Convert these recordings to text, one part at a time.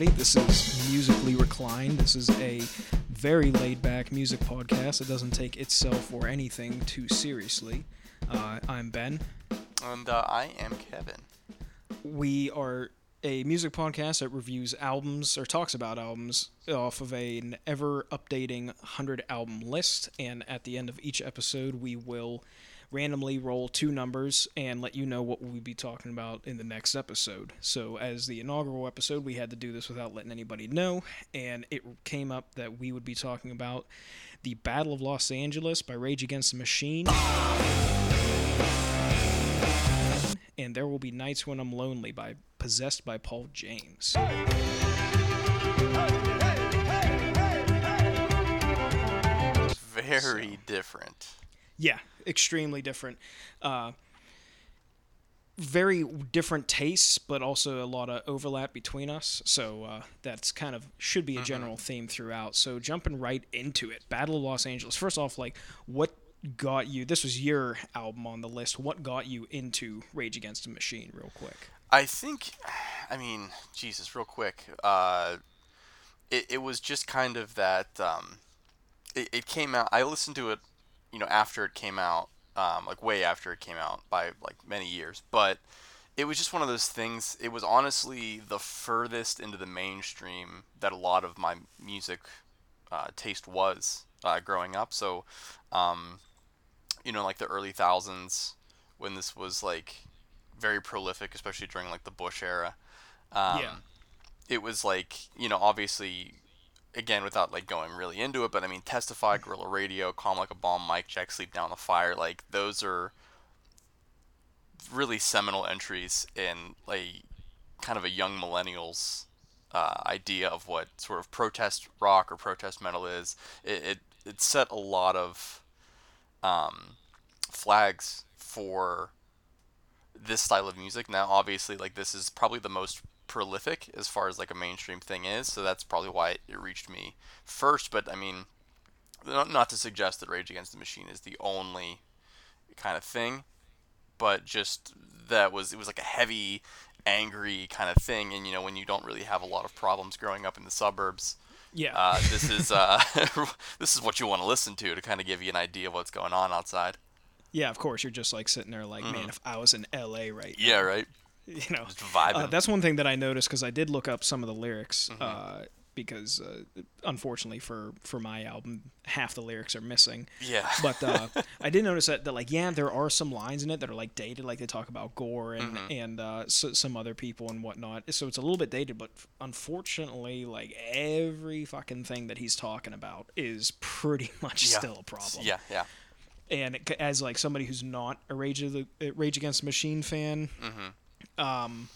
Everybody. This is Musically Reclined. This is a very laid back music podcast. It doesn't take itself or anything too seriously. Uh, I'm Ben. And uh, I am Kevin. We are a music podcast that reviews albums or talks about albums off of a, an ever updating 100 album list. And at the end of each episode, we will randomly roll two numbers and let you know what we'll be talking about in the next episode. So, as the inaugural episode, we had to do this without letting anybody know, and it came up that we would be talking about the Battle of Los Angeles by Rage Against the Machine. And There Will Be Nights When I'm Lonely by Possessed by Paul James. Very different. Yeah, extremely different. Uh, very different tastes, but also a lot of overlap between us. So uh, that's kind of should be a general theme throughout. So jumping right into it, Battle of Los Angeles. First off, like what got you? This was your album on the list. What got you into Rage Against the Machine, real quick? I think, I mean, Jesus, real quick. Uh, it, it was just kind of that. Um, it, it came out. I listened to it, you know, after it came out, um, like way after it came out by like many years. But it was just one of those things. It was honestly the furthest into the mainstream that a lot of my music uh, taste was uh, growing up. So, um, you know, like the early thousands when this was like very prolific, especially during like the Bush era. Um, Yeah. It was like you know obviously, again without like going really into it, but I mean Testify, Guerrilla Radio, Calm Like a Bomb, Mic Check, Sleep Down the Fire, like those are really seminal entries in like kind of a young millennials uh, idea of what sort of protest rock or protest metal is. It it, it set a lot of um, flags for this style of music. Now, obviously, like this is probably the most prolific as far as like a mainstream thing is, so that's probably why it, it reached me first. But I mean, not, not to suggest that Rage Against the Machine is the only kind of thing, but just that was it was like a heavy, angry kind of thing, and you know when you don't really have a lot of problems growing up in the suburbs. Yeah. Uh, this is uh, this is what you want to listen to to kind of give you an idea of what's going on outside. yeah, of course. You're just like sitting there, like, man, if I was in L.A. right now, Yeah, right. you know, Just vibing. Uh, that's one thing that I noticed because I did look up some of the lyrics. Mm-hmm. Uh, because uh, unfortunately for for my album, half the lyrics are missing. Yeah. But uh, I did notice that, that like yeah, there are some lines in it that are like dated, like they talk about Gore and Mm-hmm. and uh, so, some other people and whatnot. So it's a little bit dated, but unfortunately, like every fucking thing that he's talking about is pretty much Yeah. still a problem Yeah, yeah. and it, as like somebody who's not a Rage of the uh, Rage Against the Machine fan, um,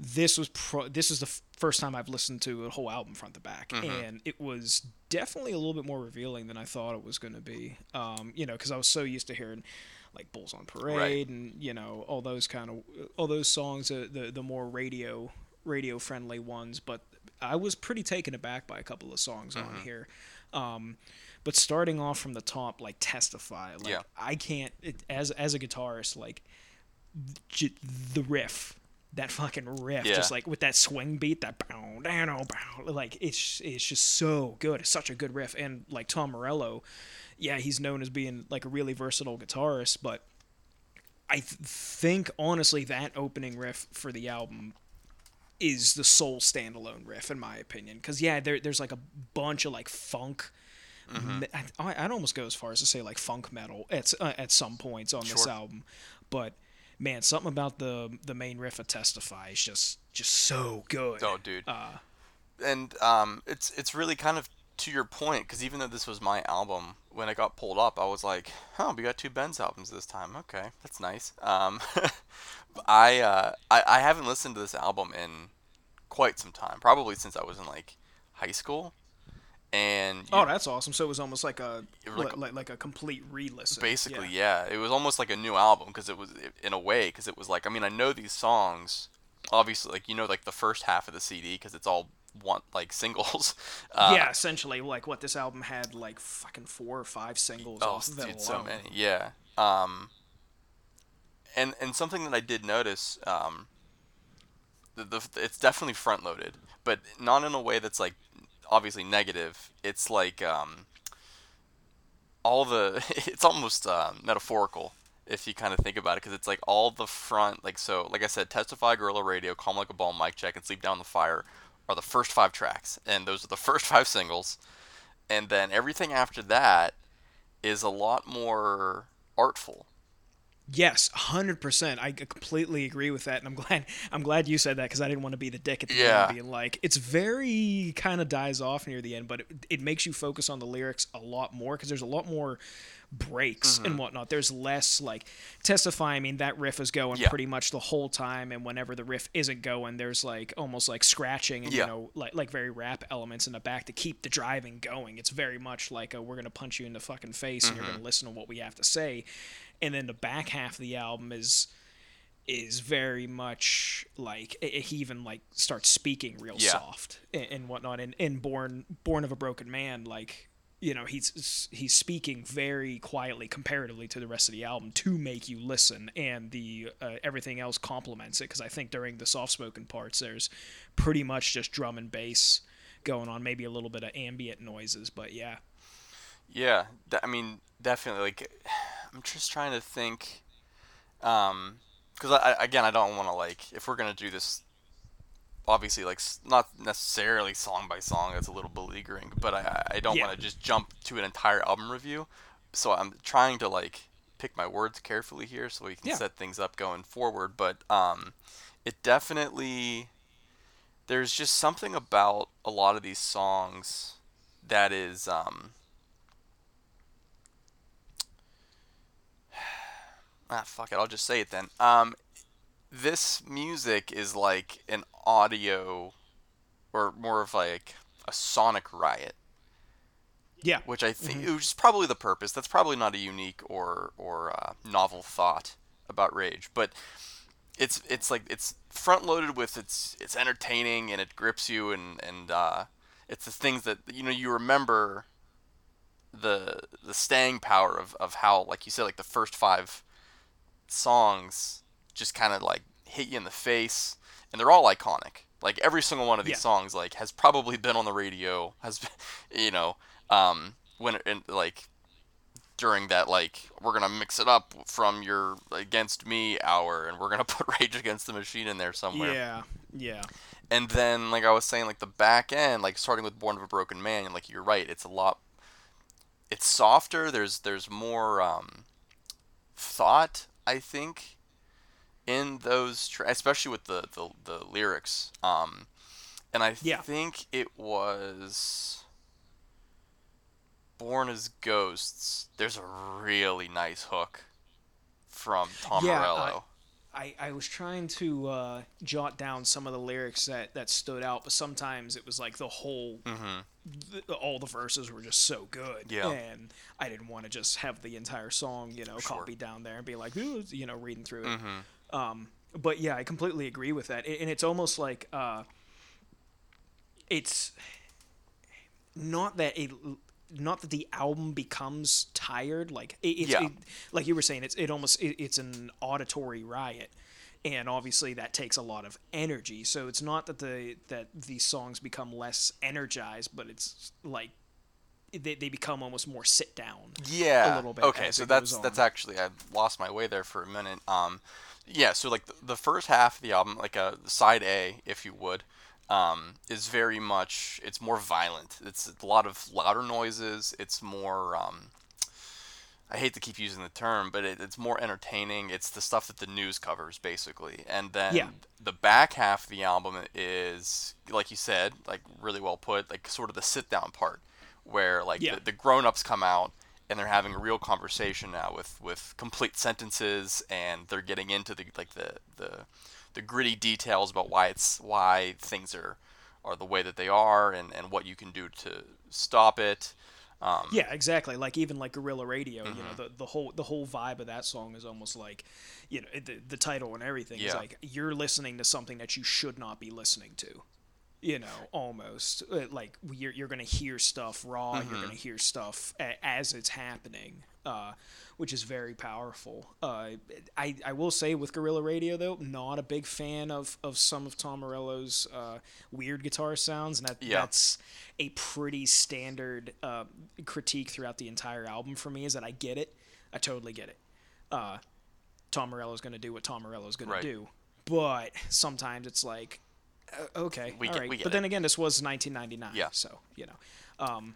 this was pro- this is the f- first time I've listened to a whole album front to back, and it was definitely a little bit more revealing than I thought it was going to be. Um, you know, because I was so used to hearing like Bulls on Parade Right. and you know all those kind of all those songs, uh, the the more radio radio friendly ones, but I was pretty taken aback by a couple of songs on here. Um, but starting off from the top, like testify, like Yeah. I can't it, as as a guitarist, like j- the riff, that fucking riff, Yeah. just like with that swing beat, that bow down, oh, bow, like it's it's just so good. It's such a good riff, and like Tom Morello, yeah, he's known as being like a really versatile guitarist, but I th- think honestly that opening riff for the album is the sole standalone riff in my opinion because yeah there, there's like a bunch of like funk Mm-hmm. I, I'd almost go as far as to say like funk metal at, uh, at some points on this album but man something about the the main riff of testify is just just so good Oh, dude. uh, and um, it's it's really kind of to your point because even though this was my album, when it got pulled up, I was like, "Oh, we got two Ben's albums this time. Okay, that's nice." Um, I, uh, I I haven't listened to this album in quite some time, probably since I was in like high school, and oh that's awesome. So it was almost like a Like like, a- like, a complete re-listen. Basically yeah. yeah. it was almost like a new album because it was in a way because it was like i mean i know these songs obviously like you know like the first half of the cd because it's all one like singles. Uh, yeah essentially like what this album had like fucking four or five singles oh off of it dude so many. Yeah. Um and and something that i did notice um the, the it's definitely front loaded, but not in a way that's like obviously negative. It's like um, all the it's almost uh, metaphorical if you kind of think about it because it's like all the front like so like I said, testify, guerrilla radio, calm like a ball, mic check, and sleep down the fire are the first five tracks, and those are the first five singles, and then everything after that is a lot more artful Yes, hundred percent. I completely agree with that, and I'm glad I'm glad you said that because I didn't want to be the dick at the Yeah. end, being like it's very kind of dies off near the end, but it, it makes you focus on the lyrics a lot more because there's a lot more breaks Mm-hmm. and whatnot. There's less like testify. I mean, that riff is going Yeah. pretty much the whole time, and whenever the riff isn't going, there's like almost like scratching and Yeah. you know like like very rap elements in the back to keep the driving going. It's very much like a, we're gonna punch you in the fucking face and Mm-hmm. you're gonna listen to what we have to say and then the back half of the album is is very much like he even like starts speaking real Yeah. soft and, and whatnot and, and born born of a broken man like you know he's he's speaking very quietly comparatively to the rest of the album to make you listen and the uh, everything else complements it because i think during the soft spoken parts there's pretty much just drum and bass going on maybe a little bit of ambient noises but yeah Yeah, I mean, definitely. Like, I'm just trying to think, um, because I, again, I don't want to like if we're gonna do this. Obviously, like not necessarily song by song. That's a little beleaguering, but I I- I don't Yeah. want to just jump to an entire album review. So I'm trying to like pick my words carefully here so we can Yeah. set things up going forward. But um, it definitely there's just something about a lot of these songs that is um ah fuck it. I'll just say it then. Um this music is like an audio or more of like a sonic riot. Yeah. Which i think which is probably the purpose. That's probably not a unique or or uh, novel thought about rage but it's it's like it's front loaded with it's it's entertaining and it grips you and and uh, it's the things that you know you remember the the staying power of, of how like you said like the first five songs just kind of like hit you in the face and they're all iconic. Like every single one of these Yeah. songs like has probably been on the radio has been, you know um when and, like during that like we're gonna mix it up from your against me hour and we're gonna put rage against the machine in there somewhere. Yeah yeah. And then like i was saying like the back end like starting with born of a broken man and like you're right it's a lot it's softer there's there's more um thought i think in those tra- especially with the, the the lyrics um and i Yeah. think it was born as ghosts there's a really nice hook from tom Yeah, morello I, I was trying to uh, jot down some of the lyrics that, that stood out, but sometimes it was like the whole, th- all the verses were just so good. Mm-hmm. Yeah. And I didn't want to just have the entire song, you know, Sure. copied down there and be like, you know, reading through it. Mm-hmm. Um, but yeah, I completely agree with that. And it's almost like uh, it's not that it not that the album becomes tired like it, it's Yeah. it, like you were saying it's it almost it, it's an auditory riot and obviously that takes a lot of energy so it's not that the that these songs become less energized but it's like they, they become almost more sit down Yeah. A little bit Okay, so that's that's actually I lost my way there for a minute. Um, yeah. So like the, the first half of the album, like a side A, if you would, um, is very much it's more violent. It's a lot of louder noises. It's more um, I hate to keep using the term, but it, it's more entertaining. It's the stuff that the news covers, basically. And then Yeah. the back half of the album is, like you said, like really well put, like sort of the sit down part, where like Yeah. the, the grown ups come out and they're having a real conversation now with with complete sentences, and they're getting into the like the the the gritty details about why it's why things are are the way that they are, and and what you can do to stop it. Um, Yeah, exactly. Like even like Guerrilla Radio, you Mm-hmm. know, the, the whole the whole vibe of that song is almost like, you know, the, the title and everything is like you're listening to something that you should not be listening to. You know, almost Uh, like you're you're gonna hear stuff raw. Mm-hmm. You're gonna hear stuff a, as it's happening. uh, which is very powerful. Uh, I I will say with Guerrilla Radio though, not a big fan of, of some of Tom Morello's uh, weird guitar sounds, and that Yeah. that's a pretty standard uh, critique throughout the entire album for me. Is that I get it, I totally get it. Uh, Tom Morello's going to do what Tom Morello's going Right. to do, but sometimes it's like, uh, okay, We all get- right. get but then again, this was 1999, Yeah. so you know, um,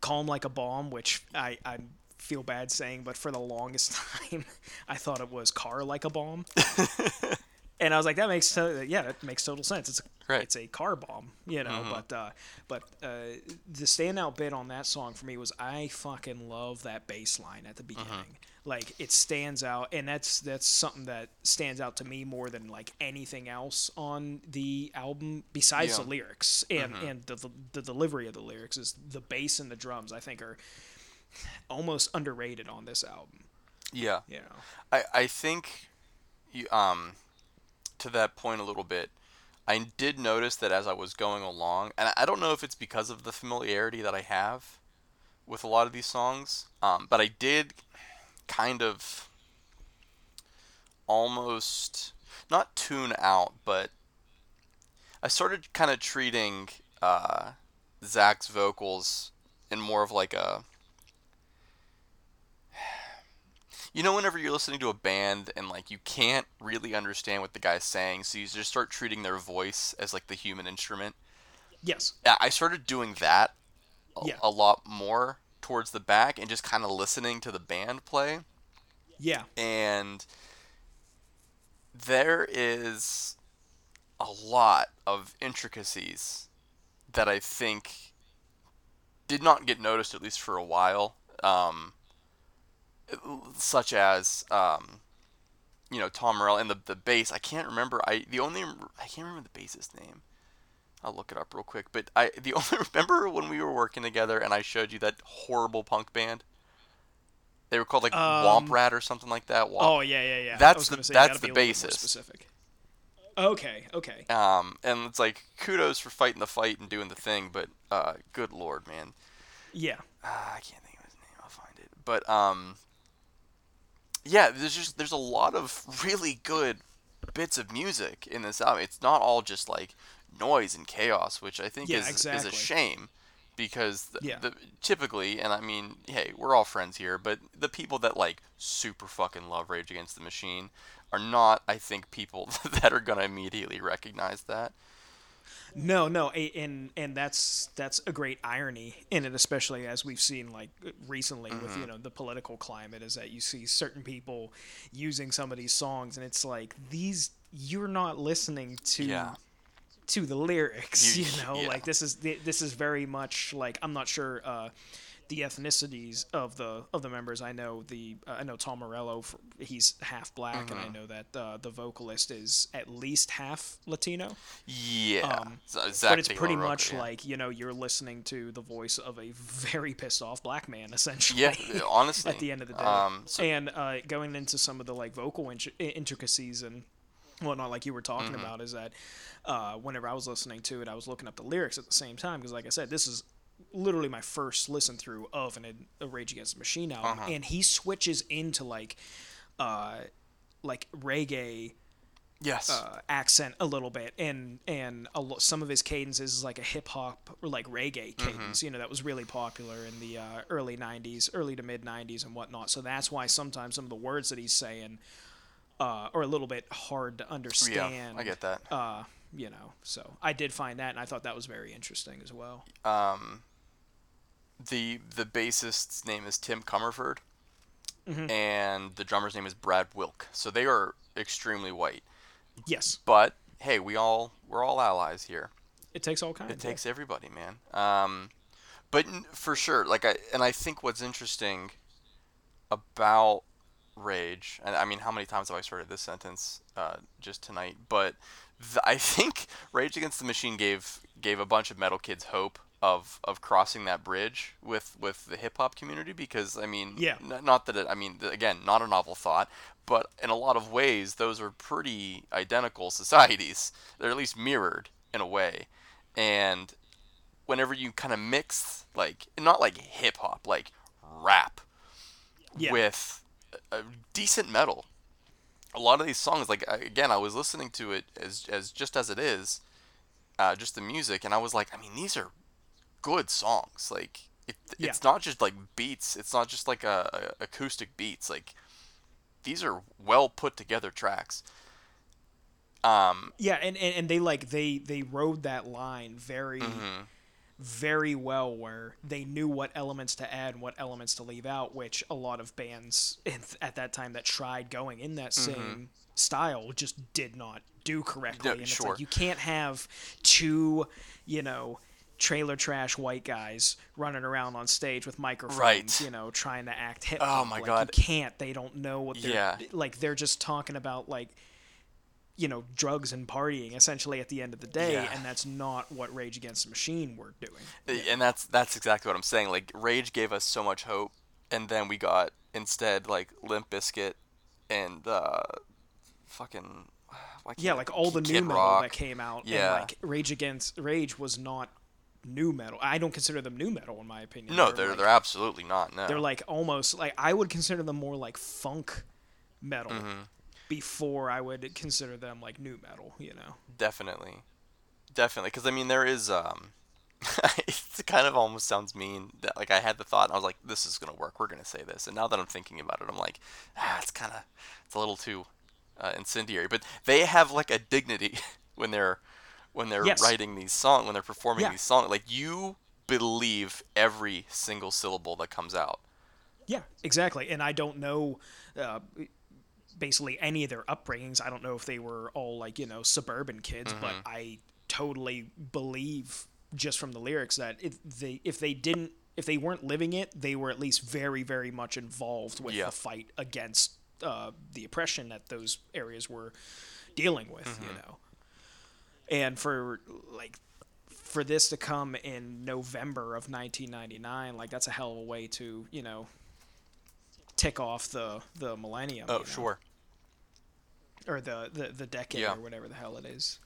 calm like a bomb, which I I feel bad saying, but for the longest time, I thought it was car like a bomb. And I was like, that makes to- yeah, that makes total sense. It's a, Right. it's a car bomb, you know. But uh, but uh, the standout bit on that song for me was I fucking love that bass line at the beginning. Like it stands out, and that's that's something that stands out to me more than like anything else on the album besides Yeah. the lyrics and and the, the the delivery of the lyrics is the bass and the drums. I think are almost underrated on this album. Yeah. You know. I, I think you um to that point a little bit I did notice that as I was going along and I don't know if it's because of the familiarity that I have with a lot of these songs um, but I did kind of almost not tune out but I started kind of treating uh, Zack's vocals in more of like a you know whenever you're listening to a band and like you can't really understand what the guy's saying so you just start treating their voice as like the human instrument Yes. I started doing that a, Yeah. a lot more towards the back and just kind of listening to the band play Yeah. and there is a lot of intricacies that I think did not get noticed at least for a while, um, such as um, you know Tom Morello and the the bass. I can't remember. I the only I can't remember the bassist name. I'll look it up real quick. But I the only remember when we were working together and I showed you that horrible punk band. They were called like Um, Womp Rat or something like that. Womp Oh yeah, yeah, yeah. That's the- say, that's the be a little bit more bassist. Specific. Okay. Okay. Um, and it's like kudos for fighting the fight and doing the thing, but uh, good lord, man, Yeah. uh, I can't think of his name. I'll find it. But um, yeah, there's just there's a lot of really good bits of music in this album. It's not all just like noise and chaos, which I think Yeah, is is a shame because the, Yeah. the typically, and I mean, hey, we're all friends here, but the people that like super fucking love Rage Against the Machine are not, I think, people that are gonna immediately recognize that. No, no, and and that's that's a great irony in it, especially as we've seen like recently with Mm-hmm. you know the political climate, is that you see certain people using some of these songs, and it's like these you're not listening to Yeah. to the lyrics, You- you, know, yeah. like this is this is very much like I'm not sure. Uh, the ethnicities of the of the members. I know the uh, I know Tom Morello. he's half black, and I Mm-hmm. know that uh, the vocalist is at least half Latino Yeah, Um, Zack but it's pretty much yeah. like you know you're listening to the voice of a very pissed off black man essentially yeah, honestly. at the end of the day Um, so, and uh, going into some of the like vocal int- intricacies and whatnot like you were talking Mm-hmm. about is that uh, whenever i was listening to it i was looking up the lyrics at the same time because like i said this is literally my first listen through of an, a rage against the machine album Uh-huh. and he switches into like uh like reggae yes, uh, accent a little bit, and and a lo- some of his cadences is like a hip hop or like reggae Mm-hmm. cadence. You know that was really popular in the uh, early '90s, early to mid '90s, and whatnot. So that's why sometimes some of the words that he's saying uh, are a little bit hard to yeah, understand. I get that. Uh, you know, so I did find that, and I thought that was very interesting as well. Um, the the bassist's name is Tim Commerford, Mm-hmm. and the drummer's name is Brad Wilk. So they are extremely white. Yes, But hey, we all we're all allies here. it takes all kinds. It takes everybody, man. Um, but for sure, like I and I think what's interesting about Rage, and I mean, how many times have I started this sentence uh, just tonight? But th- I think Rage Against the Machine gave gave a bunch of metal kids hope of of crossing that bridge with with the hip hop community because I mean, Yeah. n- not that it, I mean, again, not a novel thought, but in a lot of ways, those are pretty identical societies. They're at least mirrored in a way, and whenever you kind of mix like not like hip hop, like rap Yeah. with a, decent metal. A lot of these songs, like again, I was listening to it as as just as it is, uh, just the music, and I was like, I mean, these are good songs. Like it, Yeah. it's not just like beats. It's not just like a, a acoustic beats. Like these are well put together tracks. Um, Yeah, and, and, and they like they they rode that line very Mm-hmm. very well where they knew what elements to add and what elements to leave out, which a lot of bands at that time that tried going in that same style just did not do correctly. Yeah, and it's sure. like you can't have two, you know, trailer trash white guys running around on stage with microphones, Right. you know, trying to act hip. Oh my like, God. You can't. They don't know what they're Yeah. like. They're just talking about like you know drugs and partying essentially at the end of the day Yeah. and that's not what rage against the machine were doing and that's that's exactly what I'm saying. Like Rage gave us so much hope, and then we got instead like Limp Bizkit and uh, fucking yeah like all the nu metal Rock. that came out Yeah. and like rage against rage was not nu metal i don't consider them nu metal in my opinion No, they're like, they're absolutely not. No, they're like almost like i would consider them more like funk metal Mm-hmm. before i would consider them like nu metal you know definitely, definitely. Because I mean, there is um, it kind of almost sounds mean that like I had the thought and I was like, this is gonna work. We're gonna say this, and now that I'm thinking about it, I'm like, ah, it's kind of it's a little too uh, incendiary. But they have like a dignity when they're when they're Yes. writing these songs, when they're performing Yeah. these songs. Like you believe every single syllable that comes out. Yeah, exactly. And I don't know uh, basically any of their upbringings. I don't know if they were all like, you know, suburban kids, but I totally believe just from the lyrics that if they if they didn't if they weren't living it, they were at least very very much involved with Yeah. the fight against uh, the oppression that those areas were dealing with, you know. And for like for this to come in November of 1999, like that's a hell of a way to, you know, tick off the the millennium. Oh, you know? sure. Or the the, the decade Yeah. or whatever the hell it is.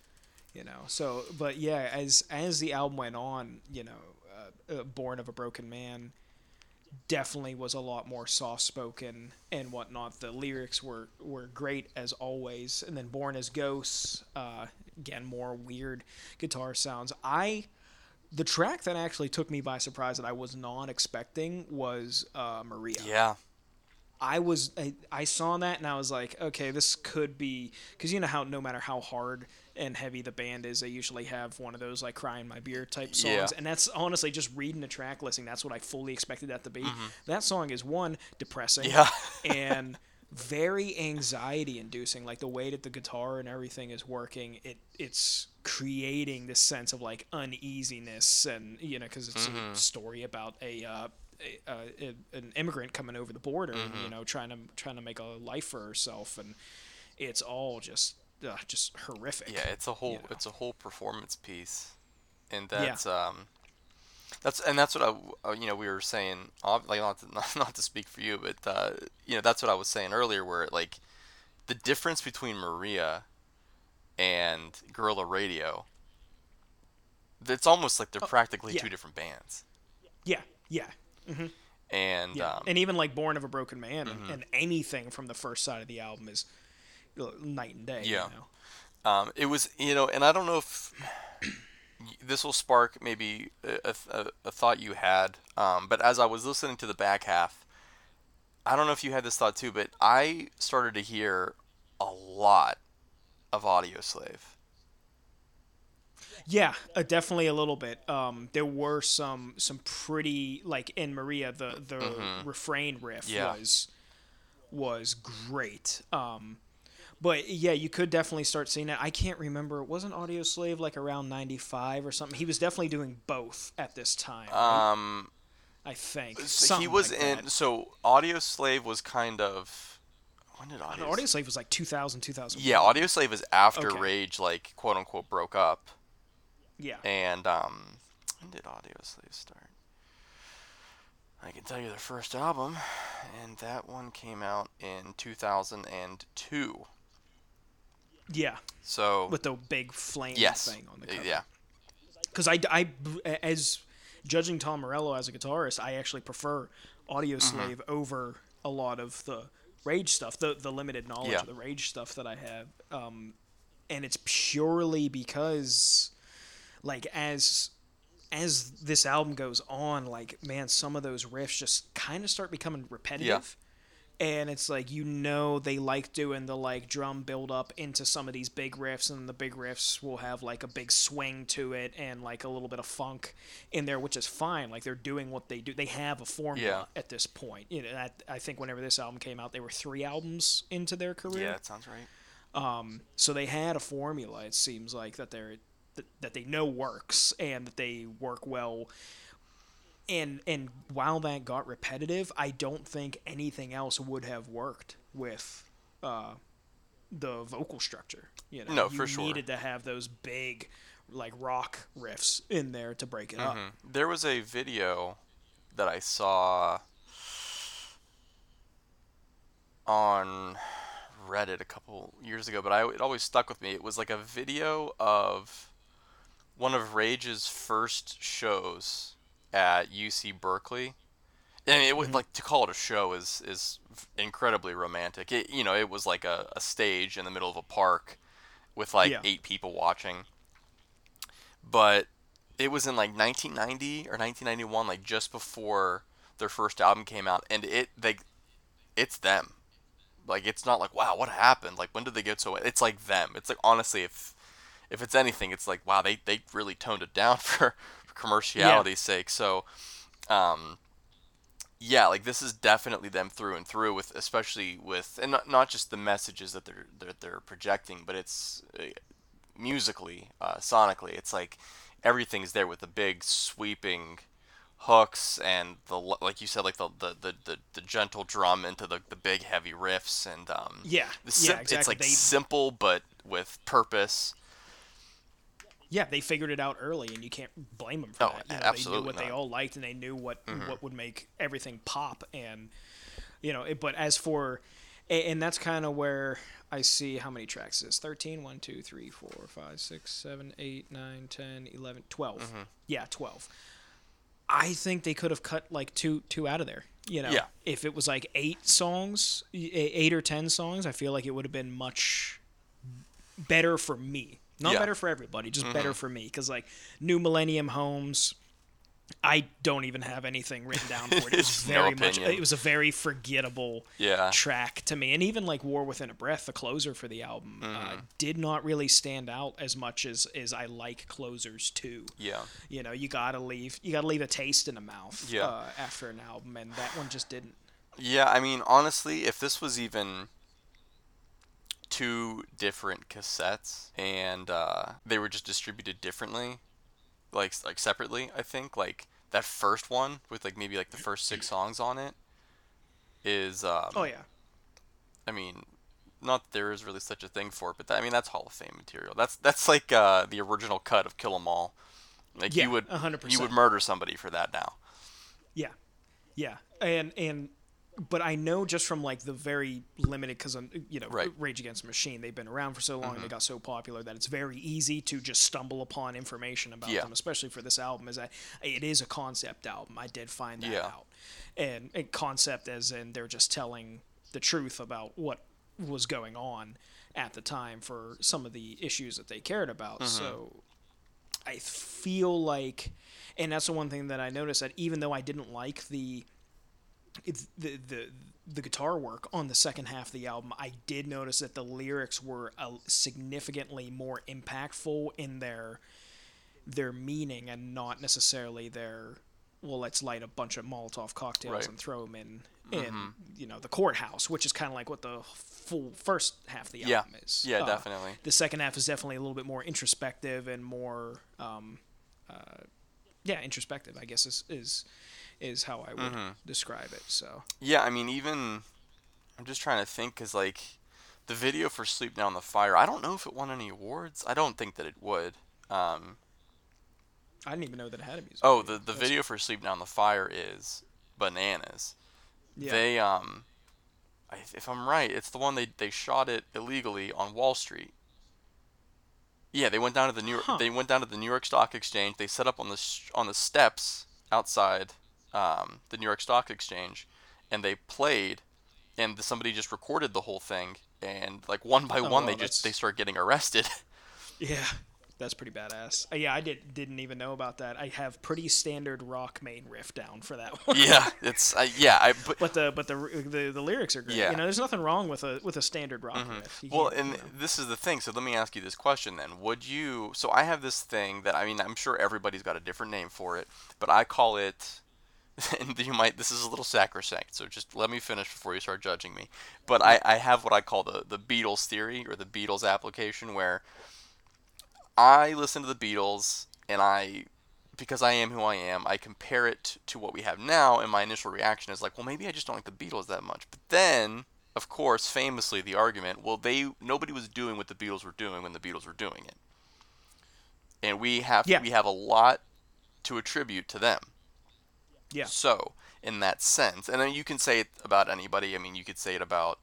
You know. So, but yeah, as as the album went on, you know, uh, uh, Born of a Broken Man definitely was a lot more soft spoken and whatnot. The lyrics were were great as always, and then Born as Ghosts, uh, again more weird guitar sounds. I the track that actually took me by surprise that I was not expecting was uh, Maria. Yeah. I was I, I saw that and I was like, okay, this could be because you know how no matter how hard and heavy the band is, they usually have one of those like "crying my beer" type songs, Yeah. and that's honestly just reading the track listing. That's what I fully expected that to be. That song is one depressing, Mm-hmm. Yeah. and very anxiety inducing. Like the way that the guitar and everything is working, it it's creating this sense of like uneasiness, and you know because it's Mm-hmm. a story about a. Uh, a, uh, a- an immigrant coming over the border, Mm-hmm. you know, trying to trying to make a life for herself, and it's all just uh, just horrific. Yeah, it's a whole know? it's a whole performance piece, and that's um, that's and that's what I uh, you know we were saying like not to, not, not to speak for you, but uh, you know that's what I was saying earlier, where like the difference between Maria and Guerrilla Radio, it's almost like they're practically Oh, yeah. two different bands, yeah, yeah, and yeah. um, Mm-hmm. and even like "Born of a Broken Man" and, and anything from the first side of the album is night and day. Yeah. You know? Um, it was, you know, and I don't know if this will spark maybe a, a, a thought you had, um, but as I was listening to the back half, I don't know if you had this thought too, but I started to hear a lot of Audioslave. Yeah, uh, definitely a little bit. Um, there were some some pretty like in Maria the the refrain riff Mm-hmm. Yeah. was was great. Um, but yeah, you could definitely start seeing it. I can't remember. Wasn't Audioslave like around ninety five or something? He was definitely doing both at this time. right? Um, I think so he was like in, that. so Audioslave was kind of, when did Audio, Audio Slave was like 2000, 2001. Yeah, Audioslave is after Okay. Rage, like, quote unquote, broke up. yeah. And um, when did Audio Slave start? I can tell you their first album, and that one came out in 2002. Yeah, So with the big flame yes, thing on the cover. yeah, because I, I as judging Tom Morello as a guitarist, I actually prefer Audio Mm-hmm. Slave over a lot of the Rage stuff, the the limited knowledge Yeah. of the Rage stuff that I have, um, and it's purely because, like, as as this album goes on, like, man, some of those riffs just kind of start becoming repetitive. And it's like you know they like doing the like drum build up into some of these big riffs, and the big riffs will have like a big swing to it and like a little bit of funk in there, which is fine. Like they're doing what they do. They have a formula Yeah. at this point. You know, I, I think whenever this album came out, they were three albums into their career. Yeah, that sounds right. Um, so they had a formula. It seems like that they're that, that they know works and that they work well. And and while that got repetitive, I don't think anything else would have worked with uh, the vocal structure. You know, No, you for sure. needed to have those big like rock riffs in there to break it up. Mm-hmm. There was a video that I saw on Reddit a couple years ago, but I it always stuck with me. It was like a video of one of Rage's first shows at UC Berkeley. And it was mm-hmm. like to call it a show is is incredibly romantic. It, you know, it was like a, a stage in the middle of a park with like Yeah. eight people watching. But it was in like 1990 or 1991, like just before their first album came out, and it they, it's them. Like it's not like wow, what happened? Like when did they get so? It's like them. It's like honestly, if if it's anything, it's like wow, they they really toned it down for, commerciality's sake. So, um, yeah, like this is definitely them through and through with especially with and not, not just the messages that they're they're, they're projecting, but it's uh, musically, uh, sonically, it's like everything's there with the big sweeping hooks and the like you said like the the, the, the, the gentle drum into the, the big heavy riffs and um Yeah, the yeah, exactly. it's like They- simple but with purpose Yeah, they figured it out early, and you can't blame them for that. You know, absolutely they knew what they all liked, and they knew what mm-hmm. what would make everything pop. And you know, it, but as for, and that's kind of where I see how many tracks is 13, 1, 2, 3, 4, 5, 6, 7, 8, 9, 10, 11, 12. Mm-hmm. Yeah, 12. I think they could have cut like two two out of there. You know, Yeah. if it was like eight songs, eight or ten songs, I feel like it would have been much better for me. Not Yeah. better for everybody, just better for me. Because like New Millennium Homes, I don't even have anything written down for it. It was No very much. It was a very forgettable Yeah. track to me, and even like War Within a Breath, the closer for the album, uh, Mm-hmm. did not really stand out as much as as I like closers too. yeah You know, you gotta leave you gotta leave a taste in the mouth Yeah. uh, after an album, and that one just didn't. Yeah, I mean, honestly, if this was even two different cassettes and uh, they were just distributed differently, like like separately, I think like that first one with like maybe like the first six songs on it is. Um, Oh yeah, I mean, not that there is really such a thing for it, but that, I mean that's Hall of Fame material. That's that's like uh, the original cut of Kill 'Em All. Like Yeah, you would, 100%. you would murder somebody for that now. yeah, yeah, and and. But I know just from like the very limited, because I'm, you know, Right. Mm-hmm. Rage Against the Machine, they've been around for so long and they got so popular that it's very easy to just stumble upon information about Yeah. them, especially for this album. Is that it is a concept album. I did find that Yeah. out, and a concept as in they're just telling the truth about what was going on at the time for some of the issues that they cared about. Mm-hmm. So I feel like, and that's the one thing that I noticed that even though I didn't like the it's the the the guitar work on the second half of the album, I did notice that the lyrics were uh, significantly more impactful in their their meaning and not necessarily their well, let's light a bunch of Molotov cocktails Right. and throw them in in you know the courthouse, which is kind of like what the full first half of the Yeah. album is. Yeah, Uh, definitely. the second half is definitely a little bit more introspective and more um, uh, yeah introspective i guess is is is how i would Mm-hmm. describe it so Yeah, I mean, even I'm just trying to think because like the video for "Sleep Down the Fire," I don't know if it won any awards. I don't think that it would. Um, i didn't even know that it had a music oh, video. the the That's- video for "Sleep Down the Fire" is bananas. yeah. They um, I, if I'm right, it's the one they they shot it illegally on Wall Street. Yeah, they went down to the New York. Huh. They went down to the New York Stock Exchange. They set up on the sh- on the steps outside um, the New York Stock Exchange, and they played and the, somebody just recorded the whole thing, and like one by Oh, one, they that's- just they start getting arrested. Yeah, that's pretty badass. Uh, yeah, I did didn't even know about that. I have pretty standard rock main riff down for that one. yeah, it's uh, yeah, I but But the but the, the the lyrics are great. Yeah. Mm-hmm. You know, there's nothing wrong with a with a standard rock riff. You Well, and you know. this is the thing. So let me ask you this question then. Would you? So I have this thing that I mean, I'm sure everybody's got a different name for it, but I call it. And you might. This is a little sacrosanct. So just let me finish before you start judging me. But I, I have what I call the the Beatles theory or the Beatles application, where I listen to the Beatles and I. Because I am who I am, I compare it to what we have now, and my initial reaction is like, well, maybe I just don't like the Beatles that much. But then of course, famously the argument, well, they nobody was doing what the Beatles were doing when the Beatles were doing it, and we have Yeah. we have a lot to attribute to them. Yeah, So, in that sense, and then you can say it about anybody. I mean, you could say it about,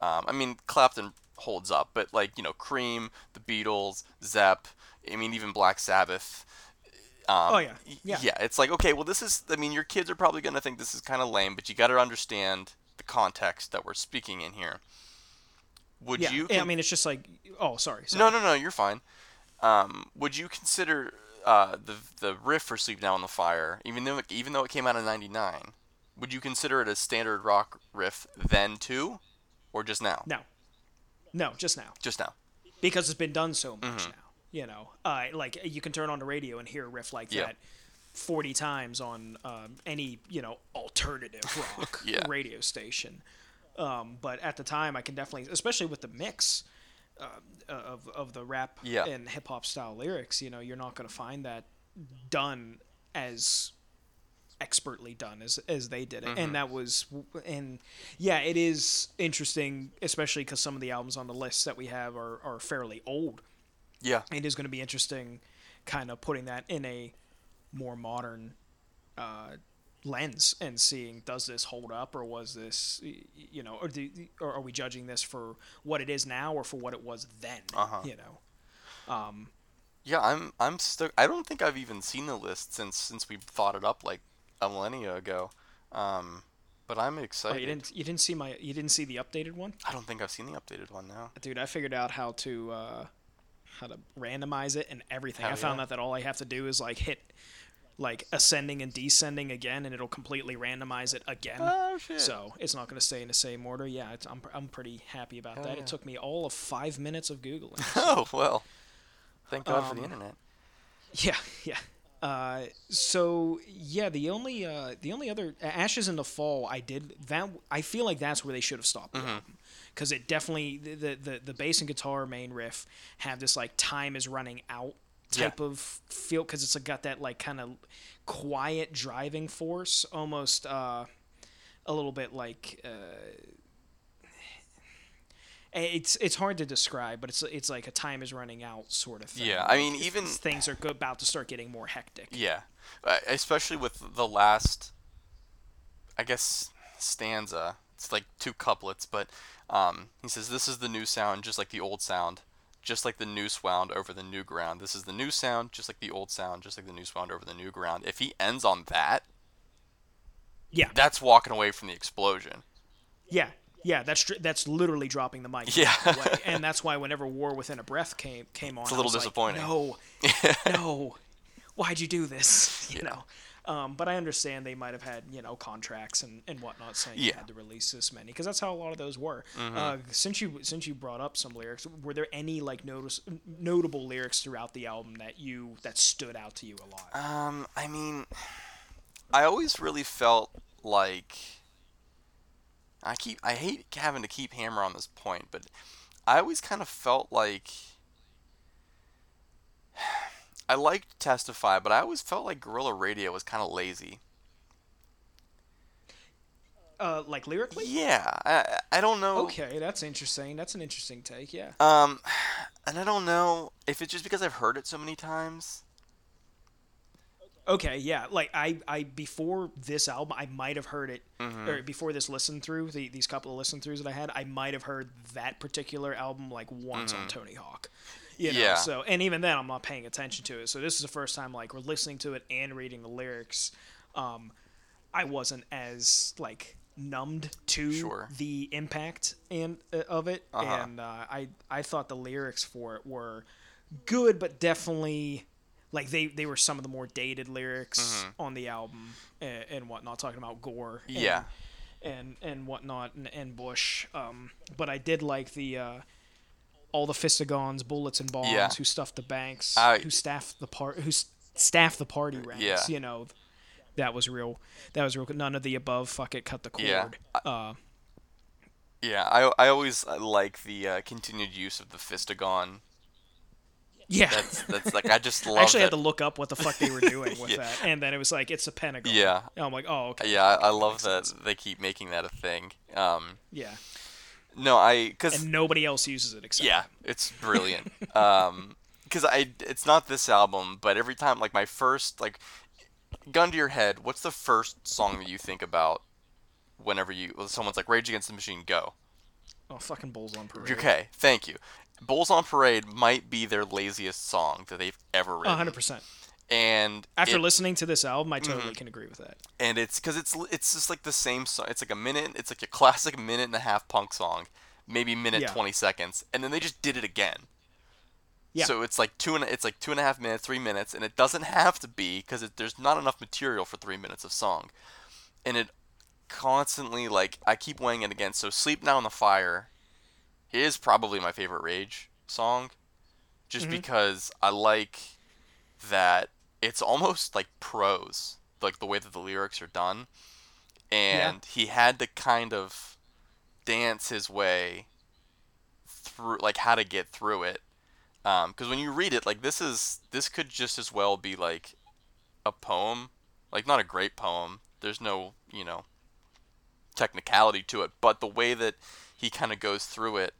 um, I mean, Clapton holds up, but like you know, Cream, the Beatles, Zepp. I mean, even Black Sabbath. Um, Oh, yeah. Yeah. Yeah, it's like okay, well, this is. I mean, your kids are probably gonna think this is kind of lame, but you got to understand the context that we're speaking in here. Would yeah. you? Yeah, I mean, it's just like oh, sorry. sorry. no, no, no, you're fine. Um, would you consider uh, the the riff for "Sleep Now in the Fire," even though even though it came out in '99, would you consider it a standard rock riff then too, or just now? no, no, just now Just now. because it's been done so much Mm-hmm. now. You know, uh, like you can turn on the radio and hear a riff like Yeah. that. 40 times on um, any you know alternative rock Yeah. radio station um, but at the time i can definitely especially with the mix uh, of, of the rap Yeah. and hip hop style lyrics you know you're not going to find that done as expertly done as as they did it Mm-hmm. and that was and yeah it is interesting especially because some of the albums on the list that we have are, are fairly old Yeah. it is going to be interesting kind of putting that in a more modern uh, lens and seeing does this hold up or was this you know or, do, or are we judging this for what it is now or for what it was then Uh-huh. you know um, Yeah, I'm I'm stuck. I don't think I've even seen the list since since we thought it up like a millennia ago. Um, but I'm oh, excited. you didn't you didn't see my you didn't see the updated one I don't think I've seen the updated one now. dude i figured out how to uh, how to randomize it and everything Hell i found yeah. out that all i have to do is like hit like ascending and descending again and it'll completely randomize it again Oh shit. So it's not going to stay in the same order. Yeah, it's, I'm, I'm pretty happy about Hell that. yeah. It took me all of five minutes of googling. Oh well. Thank God for the Um, internet. yeah, yeah. Uh, so yeah, the only uh, the only other Ashes in the Fall I did that I feel like that's where they should have stopped the Mm-hmm. because it definitely the the the bass and guitar main riff have this like time is running out Yeah. type of feel because it's got that like kind of quiet driving force almost uh, a little bit like. Uh, it's it's hard to describe, but it's it's like a time is running out sort of thing. Yeah, I mean, even- things are about to start getting more hectic. Yeah, uh, especially with the last, I guess, stanza. It's like two couplets, but um, he says, "This is the new sound, just like the old sound, just like the noose wound over the new ground. This is the new sound, just like the old sound, just like the noose wound over the new ground." If he ends on that, Yeah, that's walking away from the explosion. yeah, yeah. That's tr- that's literally dropping the mic. Yeah. and that's why whenever War Within a Breath came came on, a I little was like, disappointing. no, no, why'd you do this? You Yeah. know. Um, but I understand they might have had you know contracts and, and whatnot saying you Yeah. Mm-hmm. had to release this many because that's how a lot of those were. Uh, since you since you brought up some lyrics, were there any like notice notable lyrics throughout the album that you that stood out to you a lot? Um, I mean, I always really felt like I keep I hate having to keep hammer on this point, but I always kind of felt like I liked Testify, but I always felt like Guerrilla Radio was kind of lazy. Uh, like lyrically? Yeah, I I don't know. Okay, that's interesting. That's an interesting take. Yeah. Um, and I don't know if it's just because I've heard it so many times. Okay, yeah. Like I, I before this album, I might have heard it, Mm-hmm. or before this listen through, the, these couple of listen throughs that I had, I might have heard that particular album like once on Tony Hawk. You know, Mm-hmm. Yeah. So and even then, I'm not paying attention to it. So this is the first time like we're listening to it and reading the lyrics. Um, I wasn't as like numbed to Sure. the impact and uh, of it, Uh-huh. and uh, I I thought the lyrics for it were good, but definitely like they they were some of the more dated lyrics on the album and, and whatnot, talking about gore. and- Mm-hmm. Yeah. and and whatnot and, and Bush. Um, but I did like the uh, all the Fistagons, bullets and bombs, Yeah. who stuffed the banks, I- who staffed the part, who staffed the party ranks. Yeah. You know, that was real. That was real. None of the above. Fuck it. Cut the cord. Yeah. Uh, Yeah, I, I always uh, like the uh, continued use of the Fistagon. yeah. That's that's like I just love I actually that. had to look up what the fuck they were doing with Yeah. that, and then it was like it's a pentagon. Yeah. And I'm like, oh, okay. Yeah, I, I love that sense. they keep making that a thing. Um, Yeah. No, I because And nobody else uses it except yeah, it's brilliant. um, because I it's not this album, but every time like my first like gun to your head, what's the first song that you think about whenever you when someone's like Rage Against the Machine, go. Oh, fucking bulls on parade. Okay, thank you. Bulls on Parade might be their laziest song that they've ever written. hundred percent. And After it- listening to this album, I Mm-hmm. totally can agree with that. and it's because it's it's just like the same song. It's like a minute. It's like a classic minute and a half punk song, maybe minute Yeah. twenty seconds, and then they just did it again. Yeah. So it's like two and it's like two and a half minutes, three minutes, and it doesn't have to be because there's not enough material for three minutes of song, and it constantly like I keep weighing it again. So "Sleep Now in the Fire" is probably my favorite Rage song, just Mhm. because I like that it's almost like prose, like the way that the lyrics are done, and he had to kind of dance his way through, like how to get through it. Um, because when you read it, like this is this could just as well be like a poem, like not a great poem. There's no you know technicality to it, but the way that he kind of goes through it,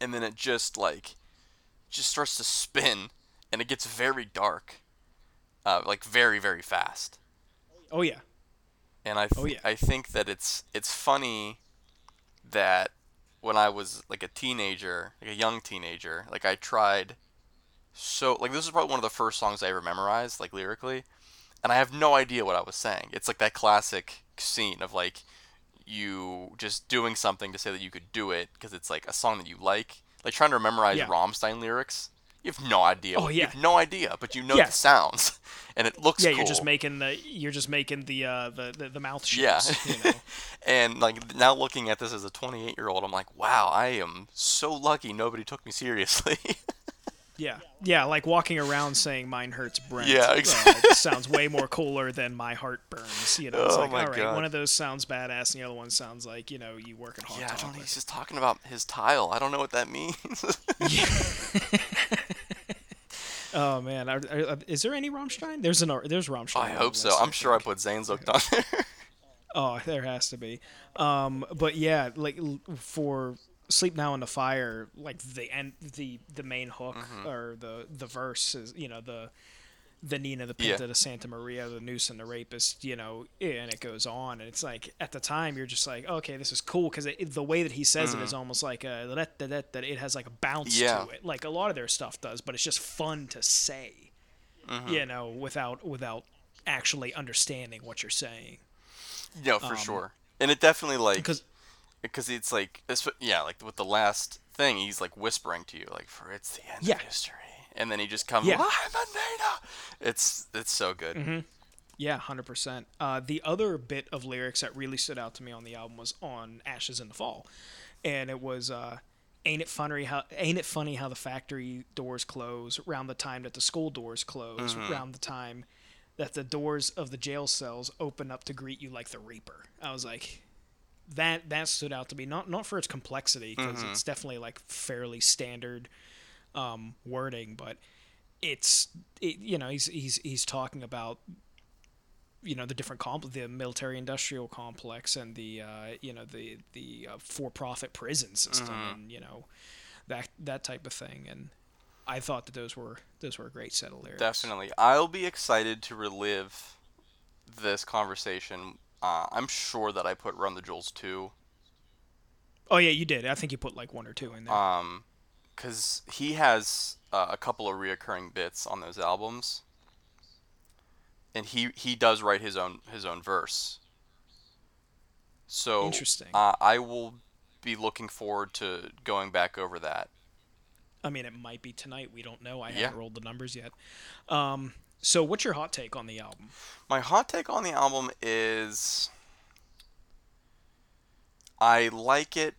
and then it just like just starts to spin, and it gets very dark, uh, like very very fast. Oh yeah. And I th- Oh, yeah. I think that it's it's funny that when I was like a teenager, like a young teenager, like I tried so like this is probably one of the first songs I ever memorized like lyrically, and I have no idea what I was saying. It's like that classic scene of like you just doing something to say that you could do it because it's like a song that you like, like trying to memorize Yeah. Rammstein lyrics. You have no idea. Oh, yeah. You have no idea, but you know Yeah. the sounds, and it looks Yeah, cool. you're just making the you're just making the uh the the, the mouth Yeah. shapes. You know? and like now looking at this as a 28 year old, I'm like, wow, I am so lucky nobody took me seriously. yeah, yeah, like walking around saying "Mein Herz brennt." Yeah, uh, exactly. it sounds way more cooler than "My heart burns." You know, it's Oh like my all right, God. one of those sounds badass, and the other one sounds like you know you working hard. yeah, I don't He's just talking about his tile. I don't know what that means. Oh man, are, are, is there any Rammstein? There's an there's Rammstein. I hope so. list, I'm sure I put Zane's on there. Oh, there has to be. Um, but yeah, like for "Sleep Now in the Fire," like the end, the the main hook Mm-hmm. or the the verse is you know the the Nina, the Yeah. Pinta, the Santa Maria, the Noose, and the Rapist, you know, and it goes on, and it's like at the time you're just like, okay, this is cool because the way that he says it is almost like a that it has like a bounce. Yeah. to it, like a lot of their stuff does, but it's just fun to say, Mm-hmm. you know, without without actually understanding what you're saying. Yeah, for sure. And it definitely like Because because it's like it's, yeah, like with the last thing, he's like whispering to you, like for it's the end Yeah. of history, and then he just comes, Yeah. I'm a Nina. It's it's so good. Yeah, hundred percent. Uh, the other bit of lyrics that really stood out to me on the album was on "Ashes in the Fall," and it was, uh, "Ain't it funny how Ain't it funny how the factory doors close around the time that the school doors close around the time that the doors of the jail cells open up to greet you like the Reaper." I was like, that that stood out to me not not for its complexity because it's definitely like fairly standard um, wording, but it's it, you know he's he's he's talking about you know the different comp the military industrial complex and the uh, you know the the uh, for profit prison system and you know that that type of thing and I thought that those were those were a great set of lyrics. Definitely. I'll be excited to relive this conversation. Uh, I'm sure that I put Run the Jewels 2. Oh yeah, you did. I think you put like one or two in there. Um, because he has uh, a couple of reoccurring bits on those albums, and he he does write his own his own verse. So Interesting. Uh, I will be looking forward to going back over that. I mean, it might be tonight. We don't know. I Yeah. haven't rolled the numbers yet. Um, so, what's your hot take on the album? My hot take on the album is I like it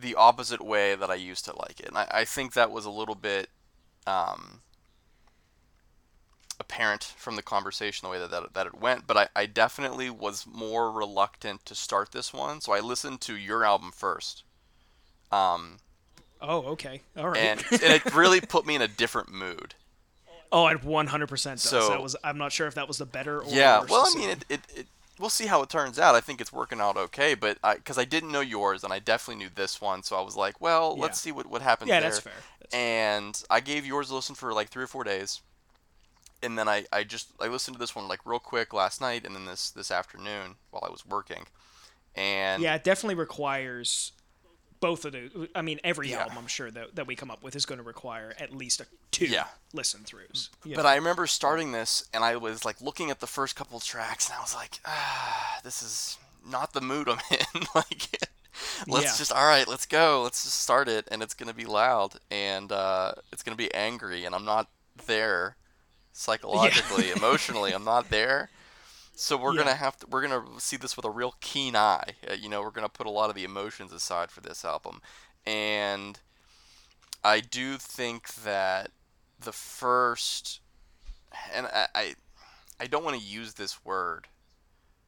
the opposite way that I used to like it. And I, I think that was a little bit um, apparent from the conversation, the way that, that, that it went. But I, I definitely was more reluctant to start this one. So I listened to your album first. Um, Oh, okay. All right. and, and it really put me in a different mood. oh, it 100% does. So- that was. I'm not sure if that was the better or Yeah, worse well, I mean, it, it, it, we'll see how it turns out. I think it's working out okay, but I because I didn't know yours and I definitely knew this one, so I was like, well, Yeah. let's see what what happens yeah, there. that's fair. That's And I gave yours a listen for like three or four days, and then I, I just I listened to this one like real quick last night, and then this this afternoon while I was working, and yeah, it definitely requires both of the. I mean, every Yeah. album I'm sure that, that we come up with is going to require at least a two Yeah. listen throughs. But I remember starting this, and I was like looking at the first couple of tracks, and I was like, ah, this is not the mood I'm in. like, let's Yeah. just all right, let's go, let's just start it, and it's gonna be loud, and uh, it's gonna be angry, and I'm not there psychologically, emotionally, I'm not there. So we're Yeah. gonna have to, we're gonna see this with a real keen eye. Uh, you know, we're gonna put a lot of the emotions aside for this album, and I do think that the first, and I, I, I don't want to use this word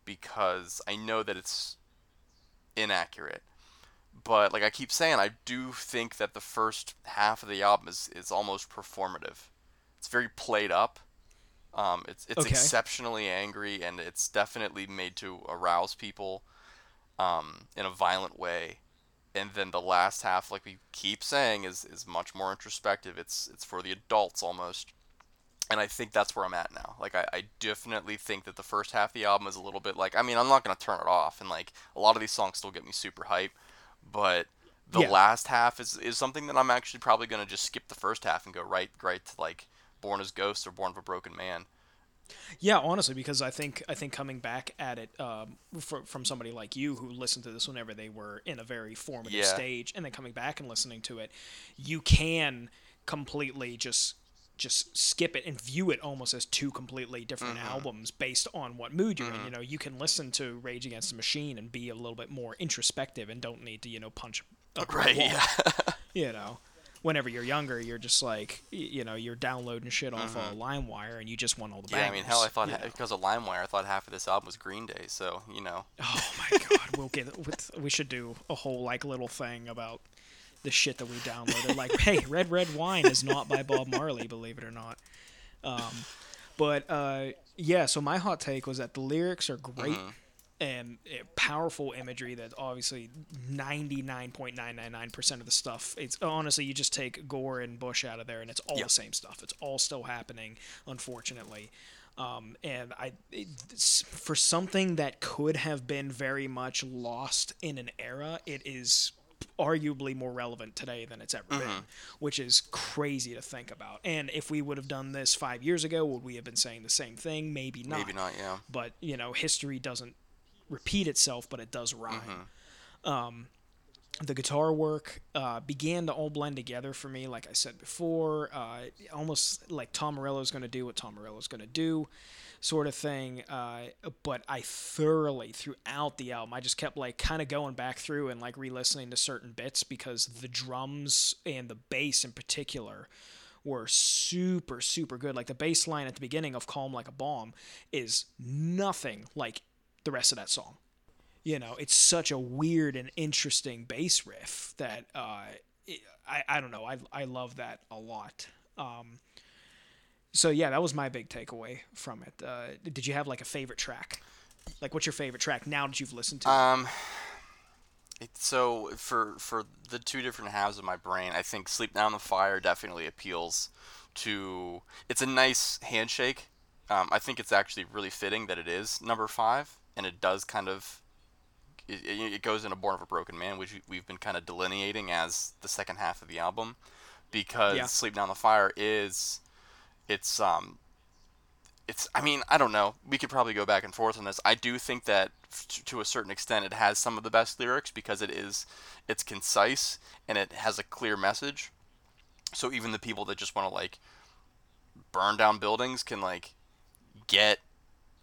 because I know that it's inaccurate. But like I keep saying, I do think that the first half of the album is, is almost performative. It's very played up. Um, it's it's Okay. exceptionally angry, and it's definitely made to arouse people um, in a violent way. And then the last half, like we keep saying, is is much more introspective. It's it's for the adults almost. And I think that's where I'm at now. Like I, I definitely think that the first half of the album is a little bit like I mean I'm not gonna turn it off, and like a lot of these songs still get me super hype, but the Yeah. last half is is something that I'm actually probably gonna just skip the first half and go right right to like Born as Ghosts or Born of a Broken Man. Yeah, honestly, because I think I think coming back at it um, fr- from somebody like you who listened to this whenever they were in a very formative Yeah. stage, and then coming back and listening to it, you can completely just just skip it and view it almost as two completely different Mm-hmm. albums based on what mood you're in. You know, you can listen to Rage Against the Machine and be a little bit more introspective and don't need to you know punch a Right, yeah. you know whenever you're younger you're just like you know you're downloading shit off of LimeWire and you just want all the Mm-hmm. Yeah, I mean, hell, I thought ha- because of LimeWire, I thought half of this album was Green Day. So you know, oh my god we'll get with, we should do a whole like little thing about the shit that we downloaded like hey red red wine is not by bob marley believe it or not um, but uh, yeah so my hot take was that the lyrics are great Mm-hmm. And uh, powerful imagery that obviously 99.999% of the stuff it's honestly you just take gore and bush out of there and it's all Yep. the same stuff it's all still happening unfortunately um, and I, it, for something that could have been very much lost in an era, it is arguably more relevant today than it's ever Mm-hmm. been, which is crazy to think about. And if we would have done this five years ago, would we have been saying the same thing? Maybe not. maybe not. Yeah. But you know, history doesn't repeat itself, but it does rhyme. Mm-hmm. Um, the guitar work uh, began to all blend together for me, like I said before. Uh, almost like Tom Morello's going to do what Tom Morello's going to do, sort of thing. Uh, but I thoroughly, throughout the album, I just kept like kind of going back through and like re-listening to certain bits because the drums and the bass in particular were super super good. Like the bass line at the beginning of "Calm Like a Bomb" is nothing like the rest of that song you know, it's such a weird and interesting bass riff that uh, it, I I don't know. I I love that a lot. Um, so yeah, that was my big takeaway from it. Uh, did you have like a favorite track? Like, what's your favorite track now that you've listened to? it? Um, it, so for for the two different halves of my brain, I think "Sleep Down the Fire" definitely appeals to. It's a nice handshake. Um, I think it's actually really fitting that it is number five, and it does kind of. It, it goes into "Born of a Broken Man," which we- we've been kind of delineating as the second half of the album, because Yeah. "Sleep Down the Fire" is, it's um, it's I mean I don't know. We could probably go back and forth on this. I do think that f- to a certain extent it has some of the best lyrics because it is it's concise and it has a clear message. So even the people that just want to like burn down buildings can like get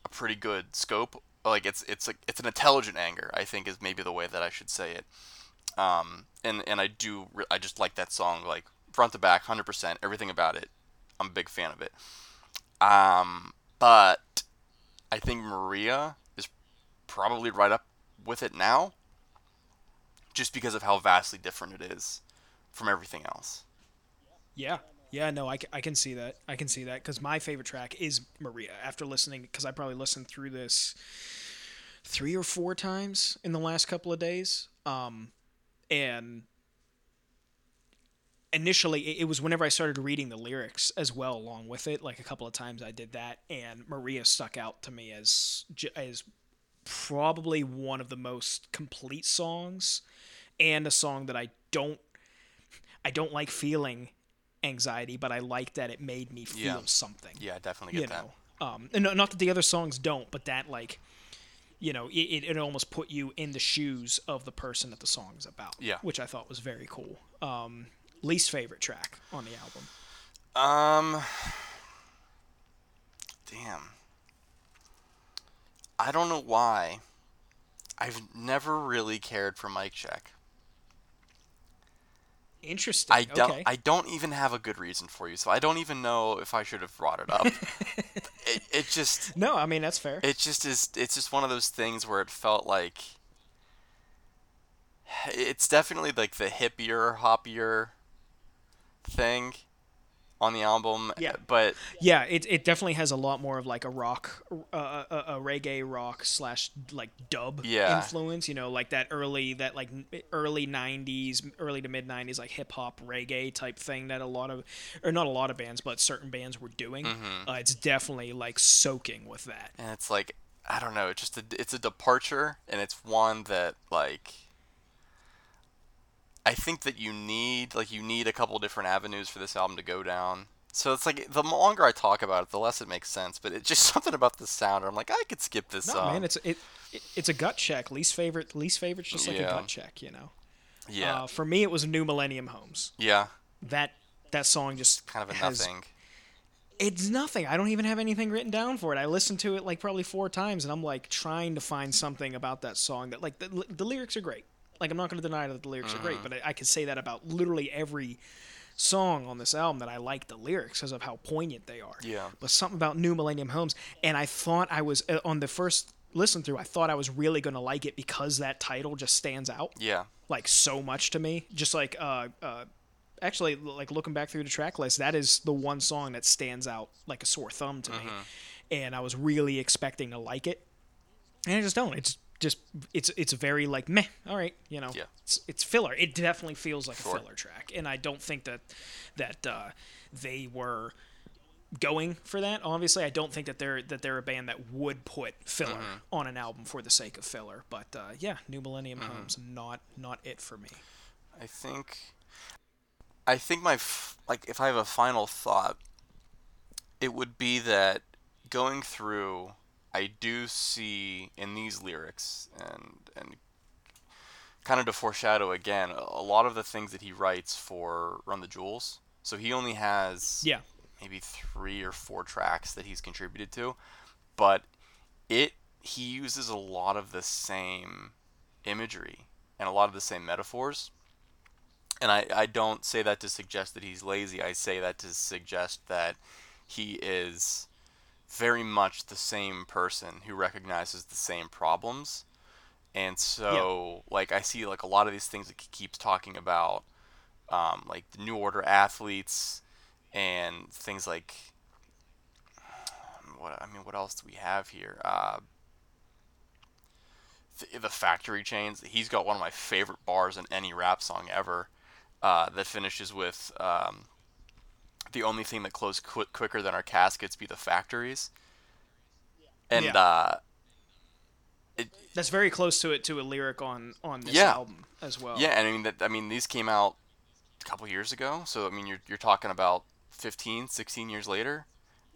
a pretty good scope. Like it's it's like it's an intelligent anger. I think is maybe the way that I should say it. Um, and and I do I just like that song like front to back, hundred percent, everything about it. I'm a big fan of it. Um, but I think Maria is probably right up with it now, just because of how vastly different it is from everything else. Yeah. Yeah, no, I, I can see that. I can see that because my favorite track is Maria. After listening, because I probably listened through this three or four times in the last couple of days. Um, and initially, it, it was whenever I started reading the lyrics as well along with it. Like a couple of times I did that, and Maria stuck out to me as as probably one of the most complete songs, and a song that I don't I don't like feeling anxiety, but I like that it made me feel Yeah. something. Yeah, I definitely You get that. know, um, and no, not that the other songs don't, but that like, you know, it, it, it almost put you in the shoes of the person that the song is about. Yeah. which I thought was very cool. Um, least favorite track on the album. Um, damn. I don't know why. I've never really cared for Mic Check. Interesting. I don't. Okay. I don't even have a good reason for you, so I don't even know if I should have brought it up. it, it just. no, I mean that's fair. It just is. It's just one of those things where it felt like. It's definitely like the hippier, hoppier thing on the album. Yeah. But Yeah, it, it definitely has a lot more of like a rock, uh, a, a reggae rock slash like dub Yeah. influence. You know, like that early that like early '90s, early to mid '90s like hip hop reggae type thing that a lot of, or not a lot of bands, but certain bands were doing. Mm-hmm. Uh, it's definitely like soaking with that. and it's like I don't know. It's just a, it's a departure, and it's one that like I think that you need like you need a couple different avenues for this album to go down. So it's like the longer I talk about it, the less it makes sense. But it's just something about the sound. I'm like, I could skip this No, song. man, it's it, it it's a gut check. Least favorite, least favorite's just like Yeah. a gut check. You know. yeah, Uh, for me, it was New Millennium Homes. yeah, That that song just kind of a has nothing. It's nothing. I don't even have anything written down for it. I listened to it like probably four times, and I'm like trying to find something about that song that like the, the lyrics are great. Like I'm not going to deny that the lyrics are Mm-hmm. great, but I, I can say that about literally every song on this album that I like the lyrics because of how poignant they are. Yeah. But something about New Millennium Homes, and I thought I was uh, on the first listen through. I thought I was really going to like it because that title just stands out Yeah, like so much to me. Just like uh, uh, actually, like looking back through the track list, that is the one song that stands out like a sore thumb to me. And I was really expecting to like it, and I just don't. It's just it's it's very like meh. All right, you know. Yeah. It's, it's filler. It definitely feels like Sure. a filler track, and I don't think that that uh, they were going for that. Obviously, I don't think that they're that they're a band that would put filler Mm-hmm. on an album for the sake of filler. But uh, yeah, New Millennium Mm-hmm. Homes not not it for me. I think. I think my f- like if I have a final thought, it would be that going through, I do see in these lyrics and and kind of to foreshadow again a lot of the things that he writes for Run the Jewels. So he only has Yeah, maybe three or four tracks that he's contributed to, but it he uses a lot of the same imagery and a lot of the same metaphors. And I, I don't say that to suggest that he's lazy. I say that to suggest that he is very much the same person who recognizes the same problems. And so, like, I see like a lot of these things that he keeps talking about, um, like the New Order athletes, and things like what I mean, what else do we have here? Uh, the, the factory chains. He's got one of my favorite bars in any rap song ever. Uh, that finishes with um, the only thing that close qu- quicker than our caskets be the factories. And Yeah. uh, it, that's very close to it to a lyric on on this Yeah. album as well. Yeah, and I mean that. I mean these came out a couple years ago, so I mean you're you're talking about 15, 16 years later.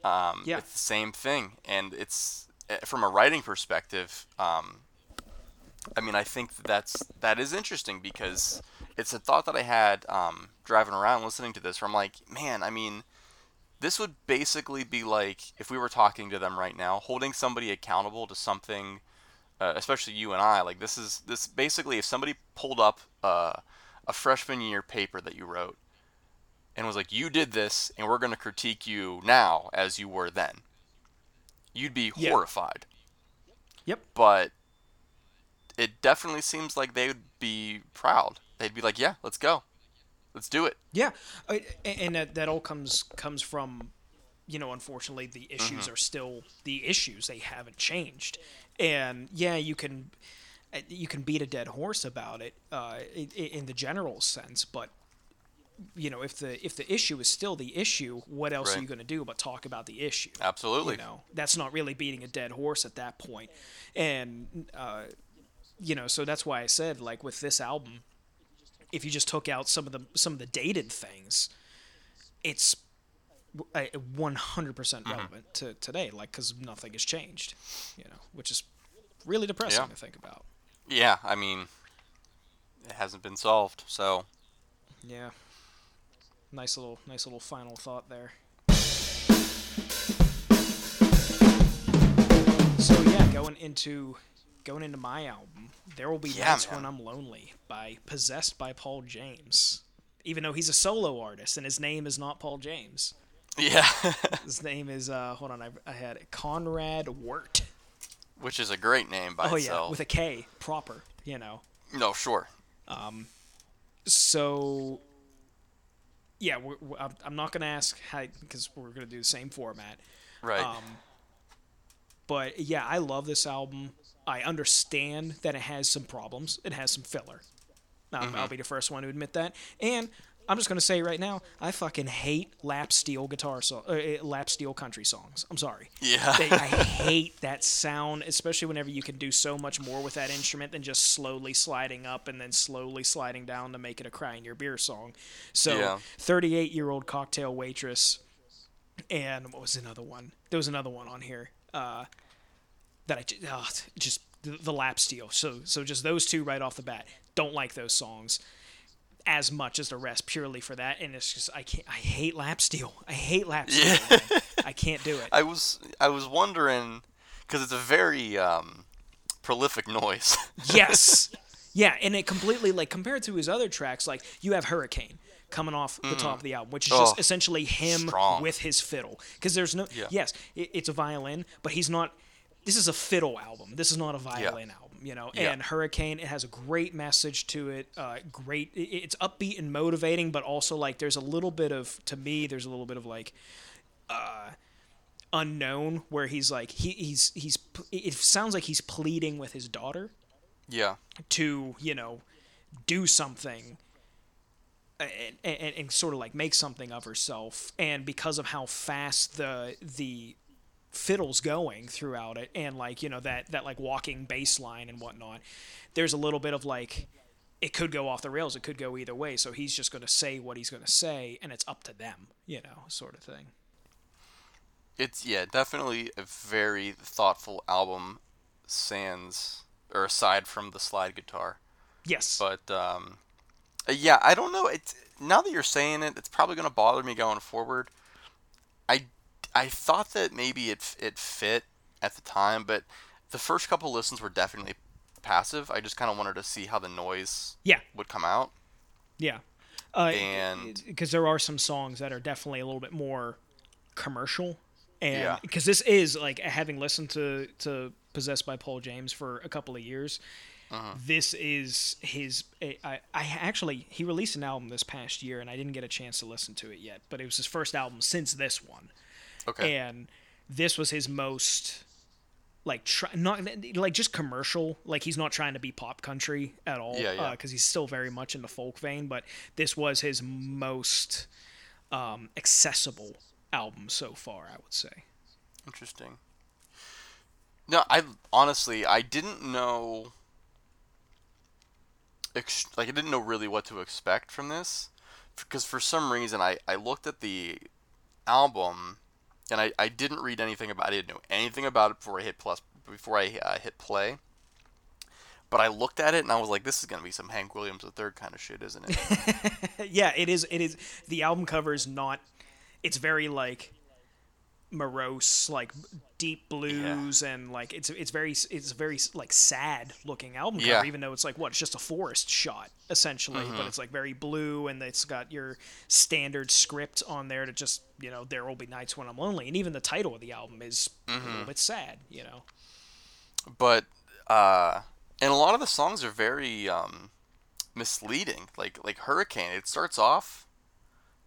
Um, Yeah. It's the same thing, and it's eh, from a writing perspective. Um, I mean, I think that's that is interesting because it's a thought that I had um, driving around listening to this. Where I'm like, man, I mean, this would basically be like if we were talking to them right now, holding somebody accountable to something, uh, especially you and I. Like this is this basically if somebody pulled up uh, a freshman year paper that you wrote and was like, you did this, and we're going to critique you now as you were then. You'd be Yeah. horrified. Yep. But it definitely seems like they would be proud. They'd be like, yeah, let's go. Let's do it. Yeah, and that that all comes comes from, you know, unfortunately the issues Mm-hmm. are still the issues. They haven't changed, and yeah, you can uh, you can beat a dead horse about it uh, i- i- in the general sense, but you know, if the if the issue is still the issue, what else are you going to do but talk about the issue? Absolutely. You know, that's not really beating a dead horse at that. And, uh, you know, so that's why I said, like, with this album, if you just took out some of the some of the dated things, it's uh, 100% relevant to today, like, because nothing has changed, you know, which is really depressing Yeah. to think about. Yeah, I mean, it hasn't been solved. So, Yeah. Nice little, nice little final thought there. So yeah, going into going into my album, there will be Yeah, nights man. when I'm lonely by Possessed by Paul James. Even though he's a solo artist and his name is not Paul James. yeah, His name is uh hold on, I, I had it, Konrad Wert. which is a great name by Oh itself. yeah, with a K, proper, you know. no, sure. Um, so yeah we're, we're, I'm- not going to ask how because we're going to do the same format Right. um, but yeah i love this album i understand that it has some problems it has some filler um, i'll be the first one to admit that and i'm just going to say right now i fucking hate lap steel guitar so uh, uh, lap steel country songs i'm sorry yeah. they, I hate that sound, especially whenever you can do so much more with that instrument than just slowly sliding up and then slowly sliding down to make it a cry in your beer song. So, Yeah. 38 year old cocktail waitress, and what was another one? There was another one on here uh, that I oh, just the, the lap steel. So, so just those two right off the bat. Don't like those songs as much as the rest purely for that and it's just I can't I hate lap steel. I hate lap steel. man. I can't do it. I was I was wondering because it's a very um, prolific noise. yes yeah and it completely like compared to his other tracks like you have hurricane coming off the top of the album which is just Oh, essentially him strong. with his fiddle because there's no Yeah. yes it, it's a violin but he's not this is a fiddle album this is not a violin album you know Yeah. and hurricane it has a great message to it uh, great it's upbeat and motivating but also like there's a little bit of to me there's a little bit of like Uh, unknown where he's like he, he's he's it sounds like he's pleading with his daughter yeah. to you know do something and, and, and sort of like make something of herself and because of how fast the the fiddle's going throughout it and like you know that that like walking bass line and whatnot there's a little bit of like it could go off the rails it could go either way so he's just going to say what he's going to say and it's up to them you know sort of thing It's yeah, definitely a very thoughtful album. Sans or aside from the slide guitar, yes but um, yeah, I don't know. It's now that you're saying it, it's probably gonna bother me going forward. I I thought that maybe it it fit at the time, but the first couple listens were definitely passive. I just kind of wanted to see how the noise yeah would come out. Yeah. Uh, And- because there are some songs that are definitely a little bit more commercial, and Yeah. because this is like having listened to to Possessed by Paul James for a couple of years, Uh-huh. this is his. I I actually he released an album this past year, and I didn't get a chance to listen to it yet, but it was his first album since this one, Okay. and this was his most like try, not like just commercial like he's not trying to be pop country at all Yeah, yeah. because he's still very much in the folk vein but this was his most um, accessible album so far i would say Interesting. No, I honestly I didn't know. Ex- like I didn't know really what to expect from this, because for some reason I I looked at the album, and I, I didn't read anything about it. I didn't know anything about it before I hit plus before I uh, hit play. But I looked at it and I was like, "This is gonna be some Hank Williams III kind of shit, isn't it?" yeah, it is. It is. The album cover is not. It's very like morose, like deep blues, yeah. and like it's it's very it's very like sad looking album cover. Yeah. Even though it's like what it's just a forest shot essentially, mm-hmm. but it's like very blue, and it's got your standard script on there to just you know there will be nights when I'm lonely, and even the title of the album is mm-hmm. a little mm-hmm. bit sad, you know. But uh and a lot of the songs are very um, misleading. Like like Hurricane, it starts off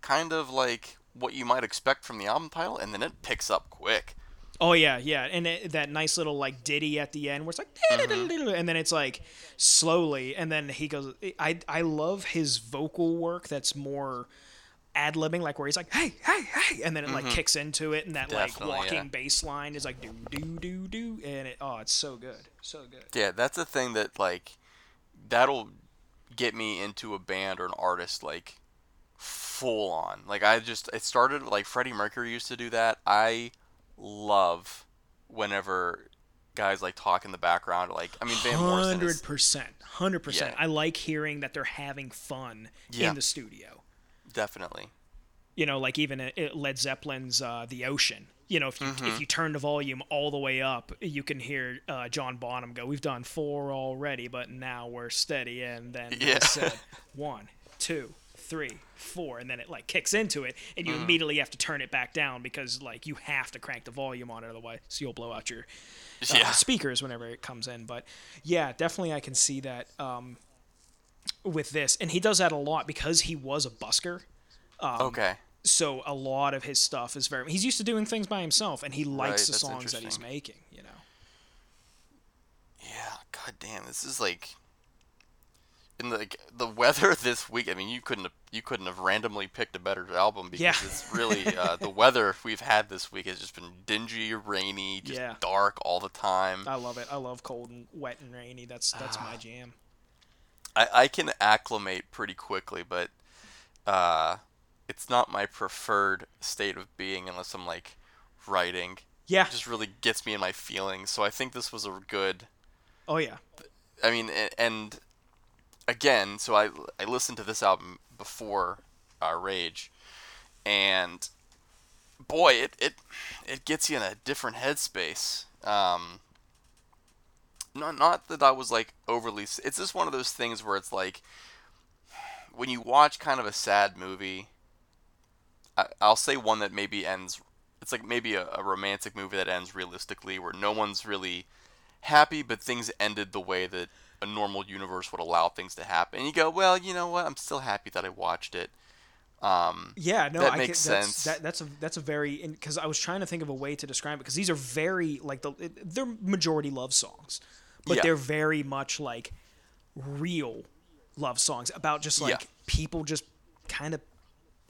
kind of like what you might expect from the album title, and then it picks up quick. Oh yeah, yeah, and it, that nice little like ditty at the end where it's like, mm-hmm. and then it's like slowly, and then he goes. I I love his vocal work. That's more ad libbing, like where he's like, hey, hey, hey, and then it like mm-hmm. kicks into it, and that Definitely, like walking yeah. bass line is like do do do do, and it oh, it's so good, so good. Yeah, that's the thing that like that'll get me into a band or an artist like full on. Like I just it started like Freddie Mercury used to do that. I love whenever guys like talk in the background like I mean Van Morrison Hundred percent. Hundred percent. I like hearing that they're having fun yeah. in the studio. Definitely. You know, like even uh, Led Zeppelin's uh, "The Ocean." You know, if you mm-hmm. if you turn the volume all the way up, you can hear uh, John Bonham go, "We've done four already, but now we're steady." And then yeah. said one, two, three, four, and then it like kicks into it, and you mm. immediately have to turn it back down because like you have to crank the volume on it, otherwise you'll blow out your uh, yeah. speakers whenever it comes in. But yeah, definitely I can see that. Um, with this, and he does that a lot because he was a busker. Um, okay. So a lot of his stuff is very. He's used to doing things by himself, and he likes right, the songs that he's making. You know. Yeah. God damn. This is like. In the like, the weather this week, I mean, you couldn't have, you couldn't have randomly picked a better album because yeah. it's really uh, the weather we've had this week has just been dingy, rainy, just yeah. dark all the time. I love it. I love cold and wet and rainy. That's that's my jam. I, I can acclimate pretty quickly, but uh, it's not my preferred state of being unless I'm like writing. Yeah. It just really gets me in my feelings. So I think this was a good. Oh yeah. I mean, and again, so I I listened to this album before uh, Rage, and boy, it it it gets you in a different headspace. Um, not not that I was like overly. It's just one of those things where it's like when you watch kind of a sad movie. I, will say one that maybe ends. It's like maybe a, a romantic movie that ends realistically, where no one's really happy, but things ended the way that a normal universe would allow things to happen. And you go, well, you know what? I'm still happy that I watched it. Um, yeah, no, that I makes can, that's, sense. That, that's a that's a very because I was trying to think of a way to describe it because these are very like the they're majority love songs but yeah. they're very much like real love songs about just like yeah. people just kind of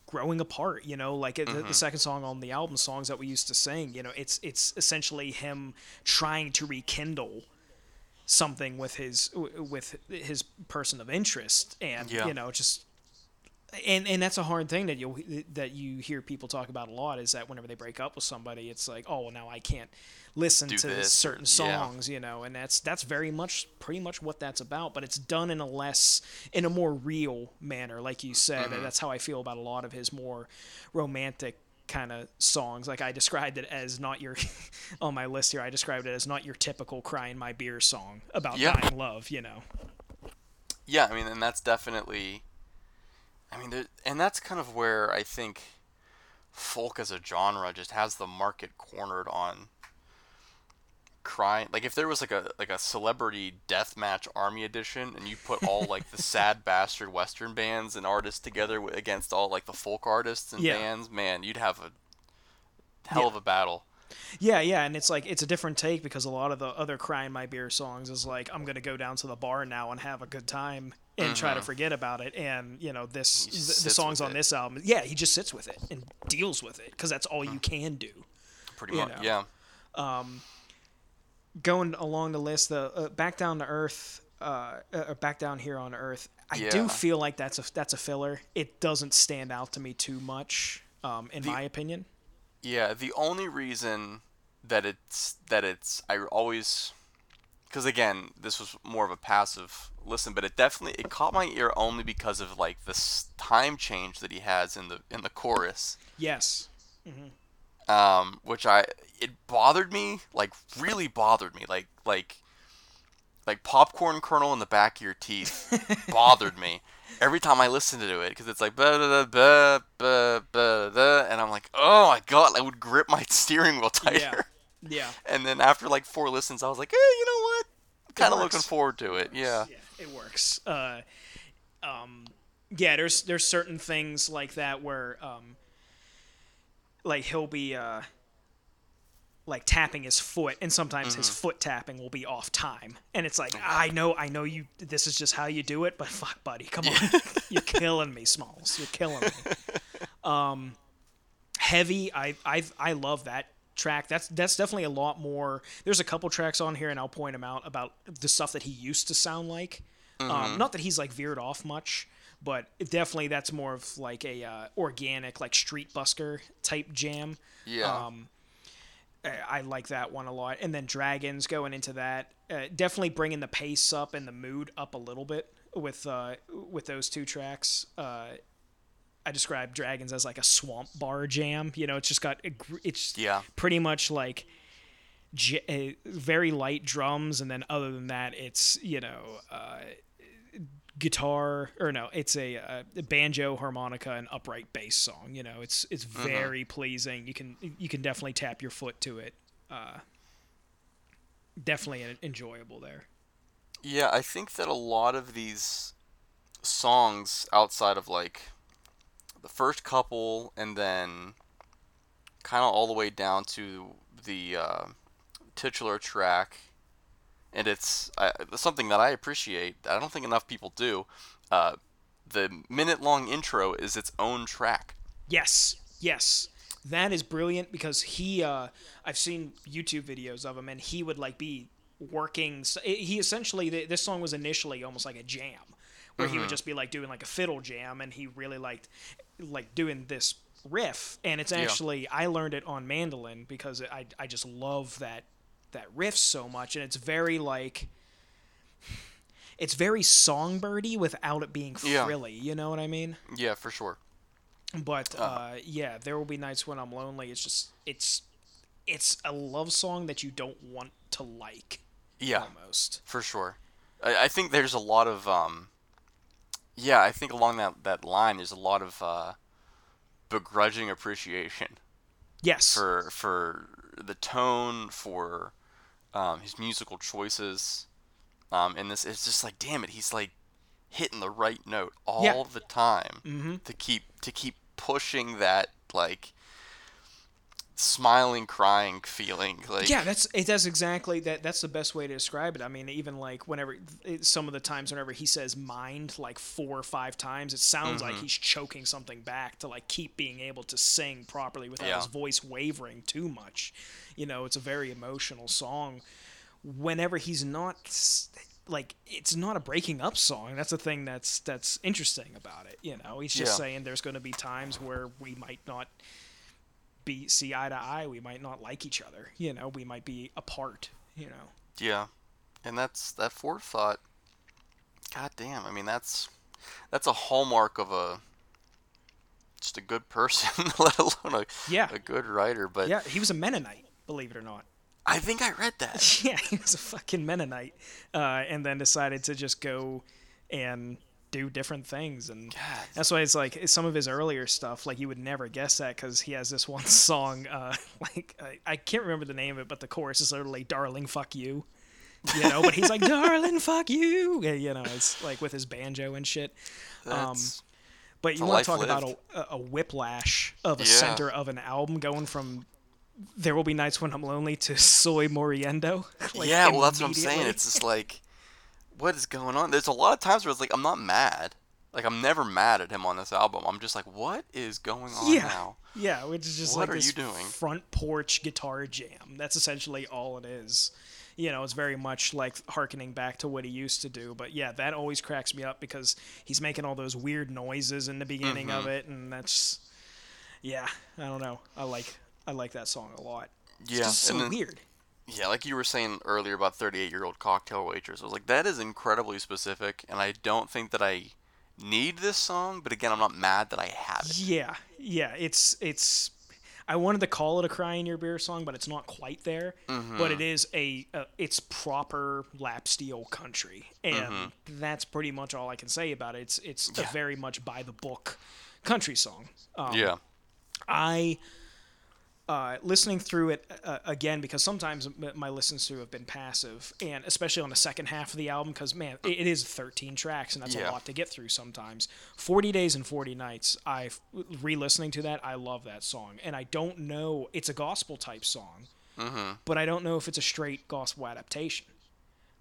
growing apart you know like mm-hmm. the, the, mm-hmm. second song on the album songs that we used to sing you know it's it's essentially him trying to rekindle something with his with his person of interest and yeah. you know just and and that's a hard thing that you that you hear people talk about a lot is that whenever they break up with somebody it's like oh well now I can't listen Do to this. certain songs, yeah. you know, and that's that's very much pretty much what that's about. But it's done in a less in a more real manner, like you said. Mm-hmm. that's how I feel about a lot of his more romantic kind of songs. Like I described it as not your on my list here. I described it as not your typical crying my beer song about yeah. dying love. You know. Yeah, I mean, and that's definitely. I mean, there, and that's kind of where I think folk as a genre just has the market cornered on crying like if there was like a like a celebrity death match army edition and you put all like the sad bastard western bands and artists together against all like the folk artists and yeah. bands man you'd have a hell yeah. of a battle yeah yeah and it's like it's a different take because a lot of the other crying my beer songs is like i'm gonna go down to the bar now and have a good time and mm-hmm. try to mm-hmm. forget about it and you know this the, the songs on it. this album yeah he just sits with it and deals with it because that's all mm. you can do pretty much know? yeah um going along the list, the uh, back down to earth, uh, uh, back down here on earth. I yeah. do feel like that's a that's a filler. It doesn't stand out to me too much, um, in the, my opinion. Yeah, the only reason that it's that it's I always because again this was more of a passive listen, but it definitely it caught my ear only because of like this time change that he has in the in the chorus. Yes. Um, which I it bothered me, like really bothered me, like like like popcorn kernel in the back of your teeth bothered me every time I listened to it because it's like da ba ba ba da, and I'm like, oh my god, I would grip my steering wheel tighter. Yeah. Yeah. And then after like four listens, I was like, eh, you know what? Kind of looking forward to it. Yeah. Yeah, it works. Uh, um, yeah, there's there's certain things like that where um, like he'll be uh, like tapping his foot, and sometimes his foot tapping will be off time, and it's like I know, I know you. This is just how you do it, but fuck, buddy, come on, you're killing me, Smalls. You're killing me. Um, heavy, I I I love that track. That's that's definitely a lot more. There's a couple tracks on here, and I'll point them out about the stuff that he used to sound like. Um, not that he's like veered off much, but definitely that's more of like a uh, organic, like street busker type jam. Yeah. Um, I- like that one a lot. And then Dragons going into that, uh, definitely bringing the pace up and the mood up a little bit with uh, with those two tracks. Uh, I describe Dragons as like a swamp bar jam. You know, it's just got it's Yeah. pretty much like j- uh, very light drums, and then other than that, it's you know. Guitar or no it's a, uh banjo harmonica and upright bass song you know? It's it's very pleasing. You can you can definitely tap your foot to it. Uh definitely en- enjoyable there. Yeah, I think that a lot of these songs outside of like the first couple and then kind of all the way down to the uh, titular track and it's I, something that I appreciate that I don't think enough people do uh, the minute long intro is its own track. Yes yes. That is brilliant because he uh i've seen youtube videos of him and he would like be working he essentially this song was initially almost like a jam where he would just be like doing like a fiddle jam and he really liked like doing this riff. And it's actually i learned it on mandolin because i i just love that that riff so much and it's very like it's very songbirdy without it being Yeah. frilly you know what i mean yeah for sure but uh, yeah, there will be nights when I'm lonely. It's just it's it's a love song that you don't want to like yeah almost. For sure. I, I think there's a lot of um yeah, I think along that, that line there's a lot of uh begrudging appreciation Yes. for for the tone, for um, his musical choices. Um and this it's just like damn it, he's like hitting the right note all Yeah. the time Mhm. to keep to keep pushing that like smiling crying feeling like yeah, that's it. That's exactly that. That's the best way to describe it. I mean, even like whenever it, some of the times whenever he says "mind" like four or five times, it sounds Mm-hmm. like he's choking something back to like keep being able to sing properly without Yeah. his voice wavering too much. You know, it's a very emotional song. Whenever he's not like, it's not a breaking up song. That's the thing that's that's interesting about it. You know, he's just Yeah. saying there's going to be times where we might not be see eye to eye. We might not like each other. You know, we might be apart. You know. Yeah, and that's that forethought. God damn! I mean, that's that's a hallmark of a just a good person, let alone a Yeah. a good writer. But Yeah, he was a Mennonite, believe it or not. I think I read that. Yeah, he was a fucking Mennonite, uh, and then decided to just go and do different things, and God. that's why it's like some of his earlier stuff. Like you would never guess that because he has this one song. Uh, like I, I can't remember the name of it, but the chorus is literally "Darling, fuck you." You know, but he's like "Darling, fuck you." You know, it's like with his banjo and shit. That's, But you want to talk about a, a whiplash of a Yeah. center of an album going from "There Will Be Nights When I'm Lonely" to "Soy Moriendo." like, yeah, well, that's what I'm saying. It's just like, what is going on? There's a lot of times where it's like I'm not mad. Like I'm never mad at him on this album. I'm just like, what is going on yeah, now? yeah, which is just What like are this you doing? front porch guitar jam. That's essentially all it is. You know, it's very much like harkening back to what he used to do. But yeah, that always cracks me up because he's making all those weird noises in the beginning Mm-hmm. of it, and that's yeah, I don't know. I like I like that song a lot. It's Yeah, just so then- weird. Yeah, like you were saying earlier about 38 year old cocktail waitress. I was like, that is incredibly specific, and I don't think that I need this song, but again, I'm not mad that I have it. Yeah, yeah. It's it's. I wanted to call it a "Cry in Your Beer" song, but it's not quite there. Mm-hmm. But it is a, a it's proper lap steel country, and that's pretty much all I can say about it. It's it's a Mm-hmm. Very much by the book country song. Um, Yeah. I uh, listening through it uh, again because sometimes my listens through have been passive, and especially on the second half of the album because man, it, it is 13 tracks and that's Yeah. a lot to get through sometimes. 40 Days and 40 Nights, I re-listening to that, I love that song, and I don't know it's a gospel type song, but I don't know if it's a straight gospel adaptation.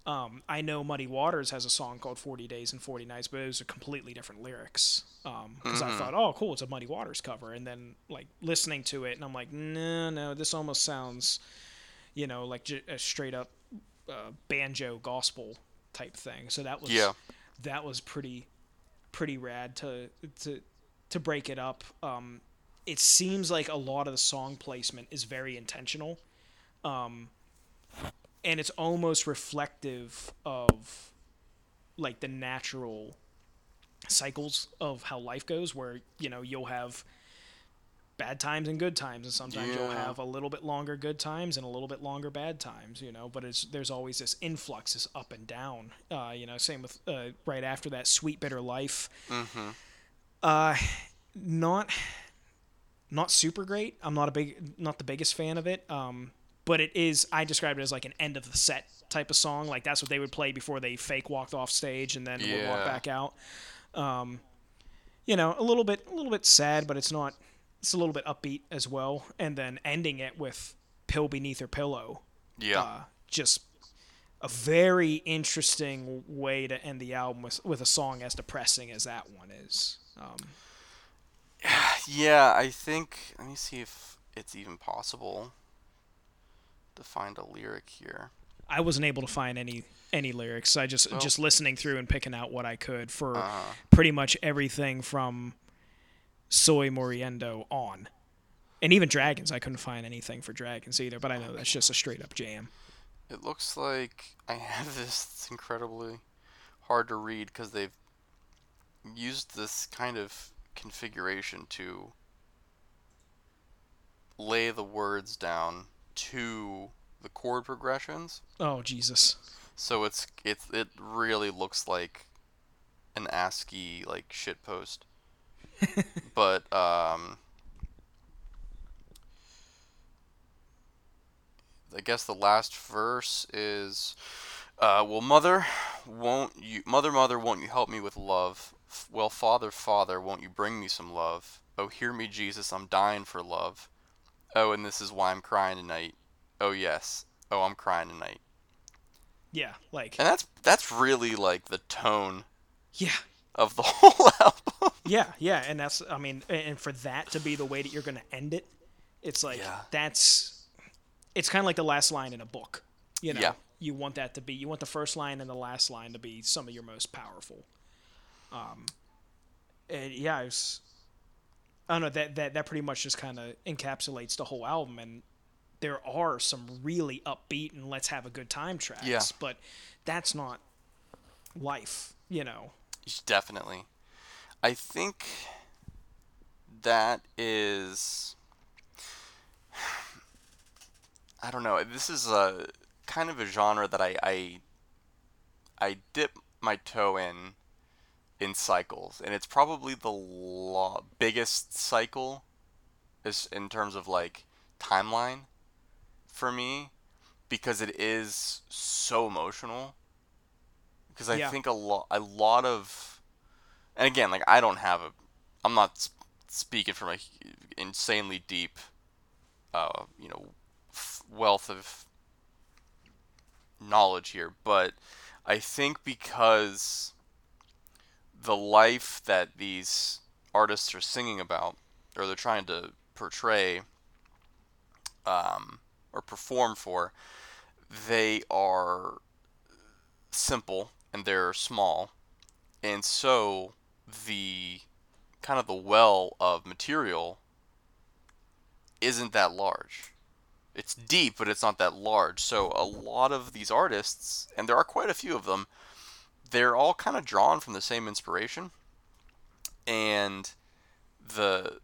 Um, I know Muddy Waters has a song called 40 Days and 40 Nights, but it was a completely different lyrics. Because I thought, oh, cool, it's a Muddy Waters cover. And then, like, listening to it, and I'm like, no, no, this almost sounds, you know, like j- a straight up uh, banjo gospel type thing. So that was, Yeah. that was pretty, pretty rad to, to, to break it up. Um, it seems like a lot of the song placement is very intentional and it's almost reflective of like the natural cycles of how life goes where you know you'll have bad times and good times and sometimes you'll have a little bit longer good times and a little bit longer bad times you know but it's there's always this influx this up and down uh, you know same with uh, right after that sweet bitter life Mm-hmm. uh not not super great. I'm not a big not the biggest fan of it. Um, but it is I described it as like an end of the set type of song. Like that's what they would play before they fake walked off stage and then would walk back out. Um, you know, a little bit a little bit sad, but it's not it's a little bit upbeat as well. And then ending it with Pill Beneath Her Pillow. Yeah. Uh, just a very interesting way to end the album with with a song as depressing as that one is. Um, Yeah, I think. Let me see if it's even possible to find a lyric here. I wasn't able to find any any lyrics. I just Well- just listening through and picking out what I could for Uh, pretty much everything from Soy Moriendo on. And even Dragons, I couldn't find anything for Dragons either, but I know that's just a straight up jam. it looks like I have this. It's incredibly hard to read because they've used this kind of configuration to lay the words down to the chord progressions. Oh Jesus. So it's it's it really looks like an ASCII like shit post. but um I guess the last verse is uh well mother won't you mother mother won't you help me with love F- well father father won't you bring me some love oh hear me Jesus I'm dying for love oh and this is why I'm crying tonight oh yes oh I'm crying tonight Yeah, like and that's that's really like the tone yeah. of the whole album. Yeah, yeah, and that's I mean, and for that to be the way that you're going to end it, it's like Yeah. that's it's kind of like the last line in a book. You know, Yeah. you want that to be you want the first line and the last line to be some of your most powerful. Um, and yeah, it was, I don't know that that that pretty much just kind of encapsulates the whole album, and there are some really upbeat and let's have a good time tracks, Yeah. but that's not life, you know. Definitely. I think that is I don't know. This is a kind of a genre that I I, I dip my toe in in cycles, and it's probably the lo- biggest cycle is in terms of like timeline for me because it is so emotional because I Yeah. think a lot a lot of and again like I don't have a I'm not s- speaking from a insanely deep uh you know f- wealth of knowledge here but I think because the life that these artists are singing about or they're trying to portray um, or perform for they are simple and they're small and so the kind of the well of material isn't that large. It's deep, but it's not that large. So a lot of these artists, and there are quite a few of them, they're all kind of drawn from the same inspiration. And the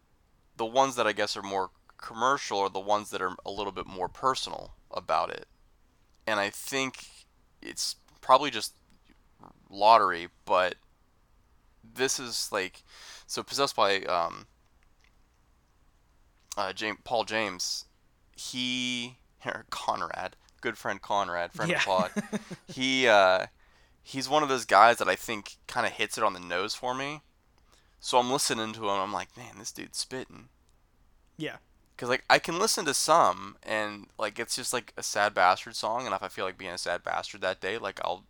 the ones that I guess are more commercial are the ones that are a little bit more personal about it. And I think it's probably just lottery, but this is like so possessed by um, uh, James Paul James. He or Konrad, good friend Konrad, friend Yeah. of Claude. he uh, he's one of those guys that I think kind of hits it on the nose for me. So I'm listening to him. I'm like, man, this dude's spitting. Yeah. Cause like I can listen to some and like it's just like a sad bastard song, and if I feel like being a sad bastard that day, like I'll,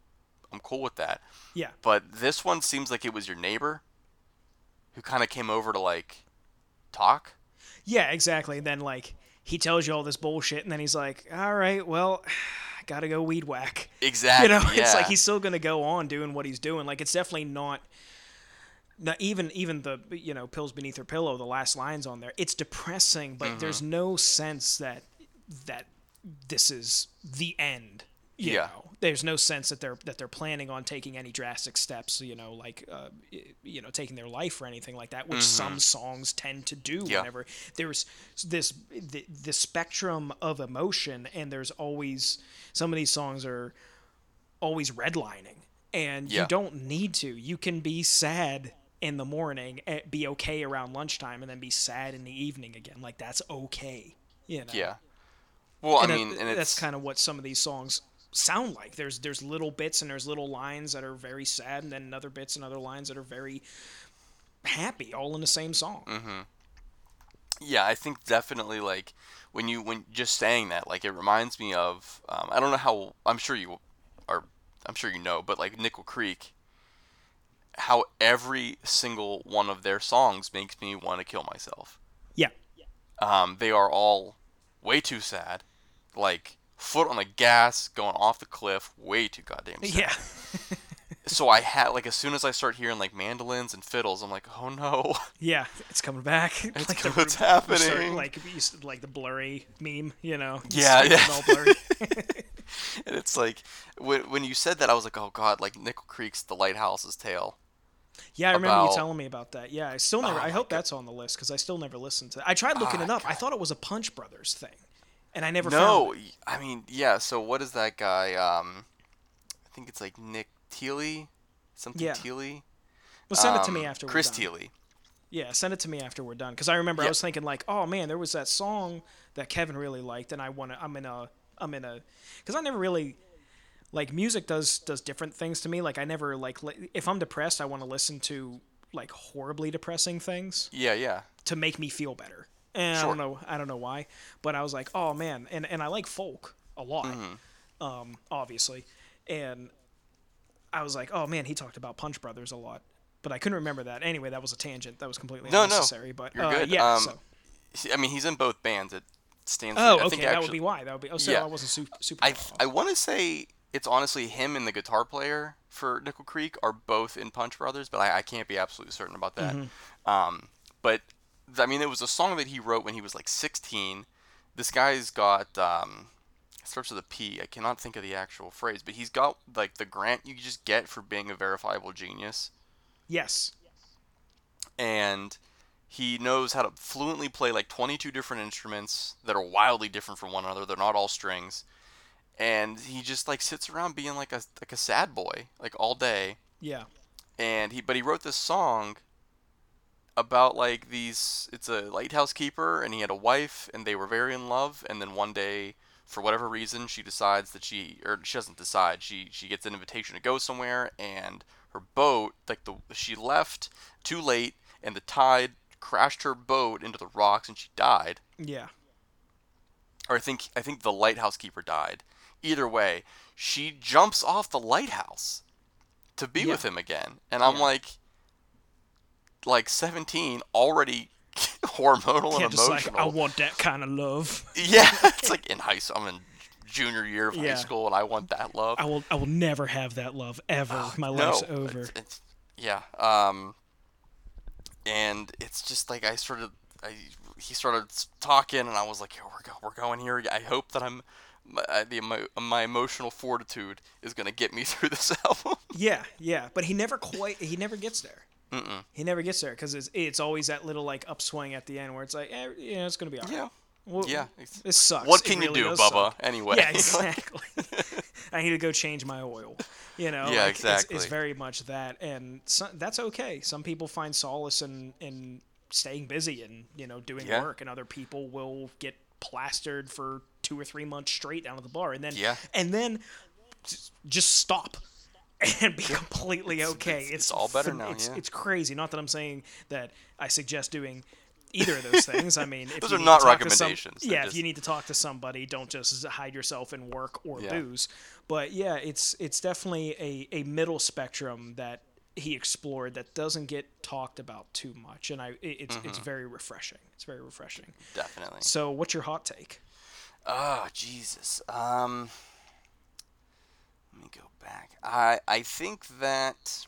I'm cool with that. Yeah. But this one seems like it was your neighbor, who kind of came over to like, talk. Yeah, exactly. And then like he tells you all this bullshit, and then he's like, "All right, well, gotta go weed whack." Exactly. You know, it's like he's still gonna go on doing what he's doing. Like it's definitely not. Not even even the you know pills beneath her pillow. The last lines on there. It's depressing, but there's Mm-hmm. no sense that that this is the end. You Yeah. know, there's no sense that they're that they're planning on taking any drastic steps. You know, like uh, you know, taking their life or anything like that, which some songs tend to do. Mm-hmm. Yeah. Whenever there's this the, the spectrum of emotion, and there's always some of these songs are always redlining, and Yeah. you don't need to. You can be sad in the morning, eh, be okay around lunchtime, and then be sad in the evening again. Like that's okay. You know. Yeah. Well, I And it- mean, and it's that's kind of what some of these songs sound like. There's there's little bits and there's little lines that are very sad, and then other bits and other lines that are very happy, all in the same song. Mm. yeah. I think definitely like when you when just saying that, like it reminds me of um, I don't know how I'm sure you are I'm sure you know, but like Nickel Creek, how every single one of their songs makes me want to kill myself. Yeah. Um, they are all way too sad, like foot on the gas, going off the cliff, way too goddamn sad. Yeah. So I had like as soon as I start hearing like mandolins and fiddles, I'm like, oh no, Yeah, it's coming back. It's like co- the- it's starting- happening. like used to- like the blurry meme, you know? Yeah, It's yeah. all blurry. and it's like when when you said that, I was like, oh god, like Nickel Creek's The Lighthouse's Tale. Yeah, I remember About- you telling me about that. Yeah, I still never. Oh I hope that's on the list because I still never listened to. it. I tried looking Ah, it up. I thought it was a Punch Brothers thing, and I never No, I mean, yeah. So what is that guy? Um, I think it's like Nick Thile, something Yeah. Thile. Well, send it to me Um, after. we're done. Chris. Thile. Yeah, send it to me after we're done because I remember I was thinking like, oh man, there was that song that Kevin really liked, and I want to. I'm in a. I'm in a. Because I never really. Like music does does different things to me. Like I never like li- if I'm depressed, I want to listen to like horribly depressing things. Yeah, yeah. to make me feel better. And I don't know, I don't know why, but I was like, oh man, and and I like folk a lot, Mm-hmm. um, obviously, and I was like, oh man, he talked about Punch Brothers a lot, but I couldn't remember that. Anyway, that was a tangent. That was completely No, no, unnecessary. but you're uh, good. Yeah. Um, so. I mean, he's in both bands. It stands. Oh, I okay, think that would be why. That would be. Oh, so Yeah. I wasn't super. super I I want to say it's honestly him and the guitar player for Nickel Creek are both in Punch Brothers, but I, I can't be absolutely certain about that. Mm-hmm. Um, but I mean, it was a song that he wrote when he was like 16. This guy's got um, starts with a P. I cannot think of the actual phrase, but he's got like the grant you just get for being a verifiable genius yes. and he knows how to fluently play like 22 different instruments that are wildly different from one another. They're not all strings. And he just like sits around being like a like a sad boy like all day. Yeah. And he but he wrote this song about like these it's a lighthouse keeper and he had a wife and they were very in love and then one day for whatever reason she decides that she or she doesn't decide she she gets an invitation to go somewhere and her boat like the she left too late and the tide crashed her boat into the rocks and she died Yeah. or I think I think the lighthouse keeper died either way she jumps off the lighthouse to be Yeah. with him again and I'm Yeah. like like 17 already hormonal Yeah. and Just like emotional I want that kind of love. yeah, it's like in high school. I'm in junior year of high school, and I want that love. I will. I will never have that love ever. My Oh, no, life's over. It's, it's, yeah. Um, and it's just like I sort of I he started talking, and I was like, "Yo, we're go- we're going here. I hope that I'm my, the emo- my emotional fortitude is gonna get me through this album." Yeah, yeah, but he never quite he never gets there. Mm-mm. He never gets there because it's it's always that little like upswing at the end where it's like, eh, yeah, it's gonna be alright. Yeah. Well, Yeah. It's- This sucks. What can really you do, Bubba? suck. Anyway. Yeah, exactly. I need to go change my oil. You know. Yeah, like, it's- exactly. It's, very much that, and so, that's okay. Some people find solace in in staying busy and you know doing Yeah. work, and other people will get plastered for two or three months straight down at the bar, and then Yeah. and then just stop. And be completely okay. it's- It's, it's all better now, It's, yeah. it's crazy. Not that I'm saying that I suggest doing either of those things. I mean, if Those you are need not to talk to some- recommendations. They're yeah, if you need to talk to somebody, don't just hide yourself in work or Yeah. booze. But yeah, it's it's definitely a, a middle spectrum that he explored that doesn't get talked about too much, and I it's it's Mm-hmm. very refreshing. It's very refreshing. Definitely. So, what's your hot take? Oh Jesus. Um. Let me go back. I I think that.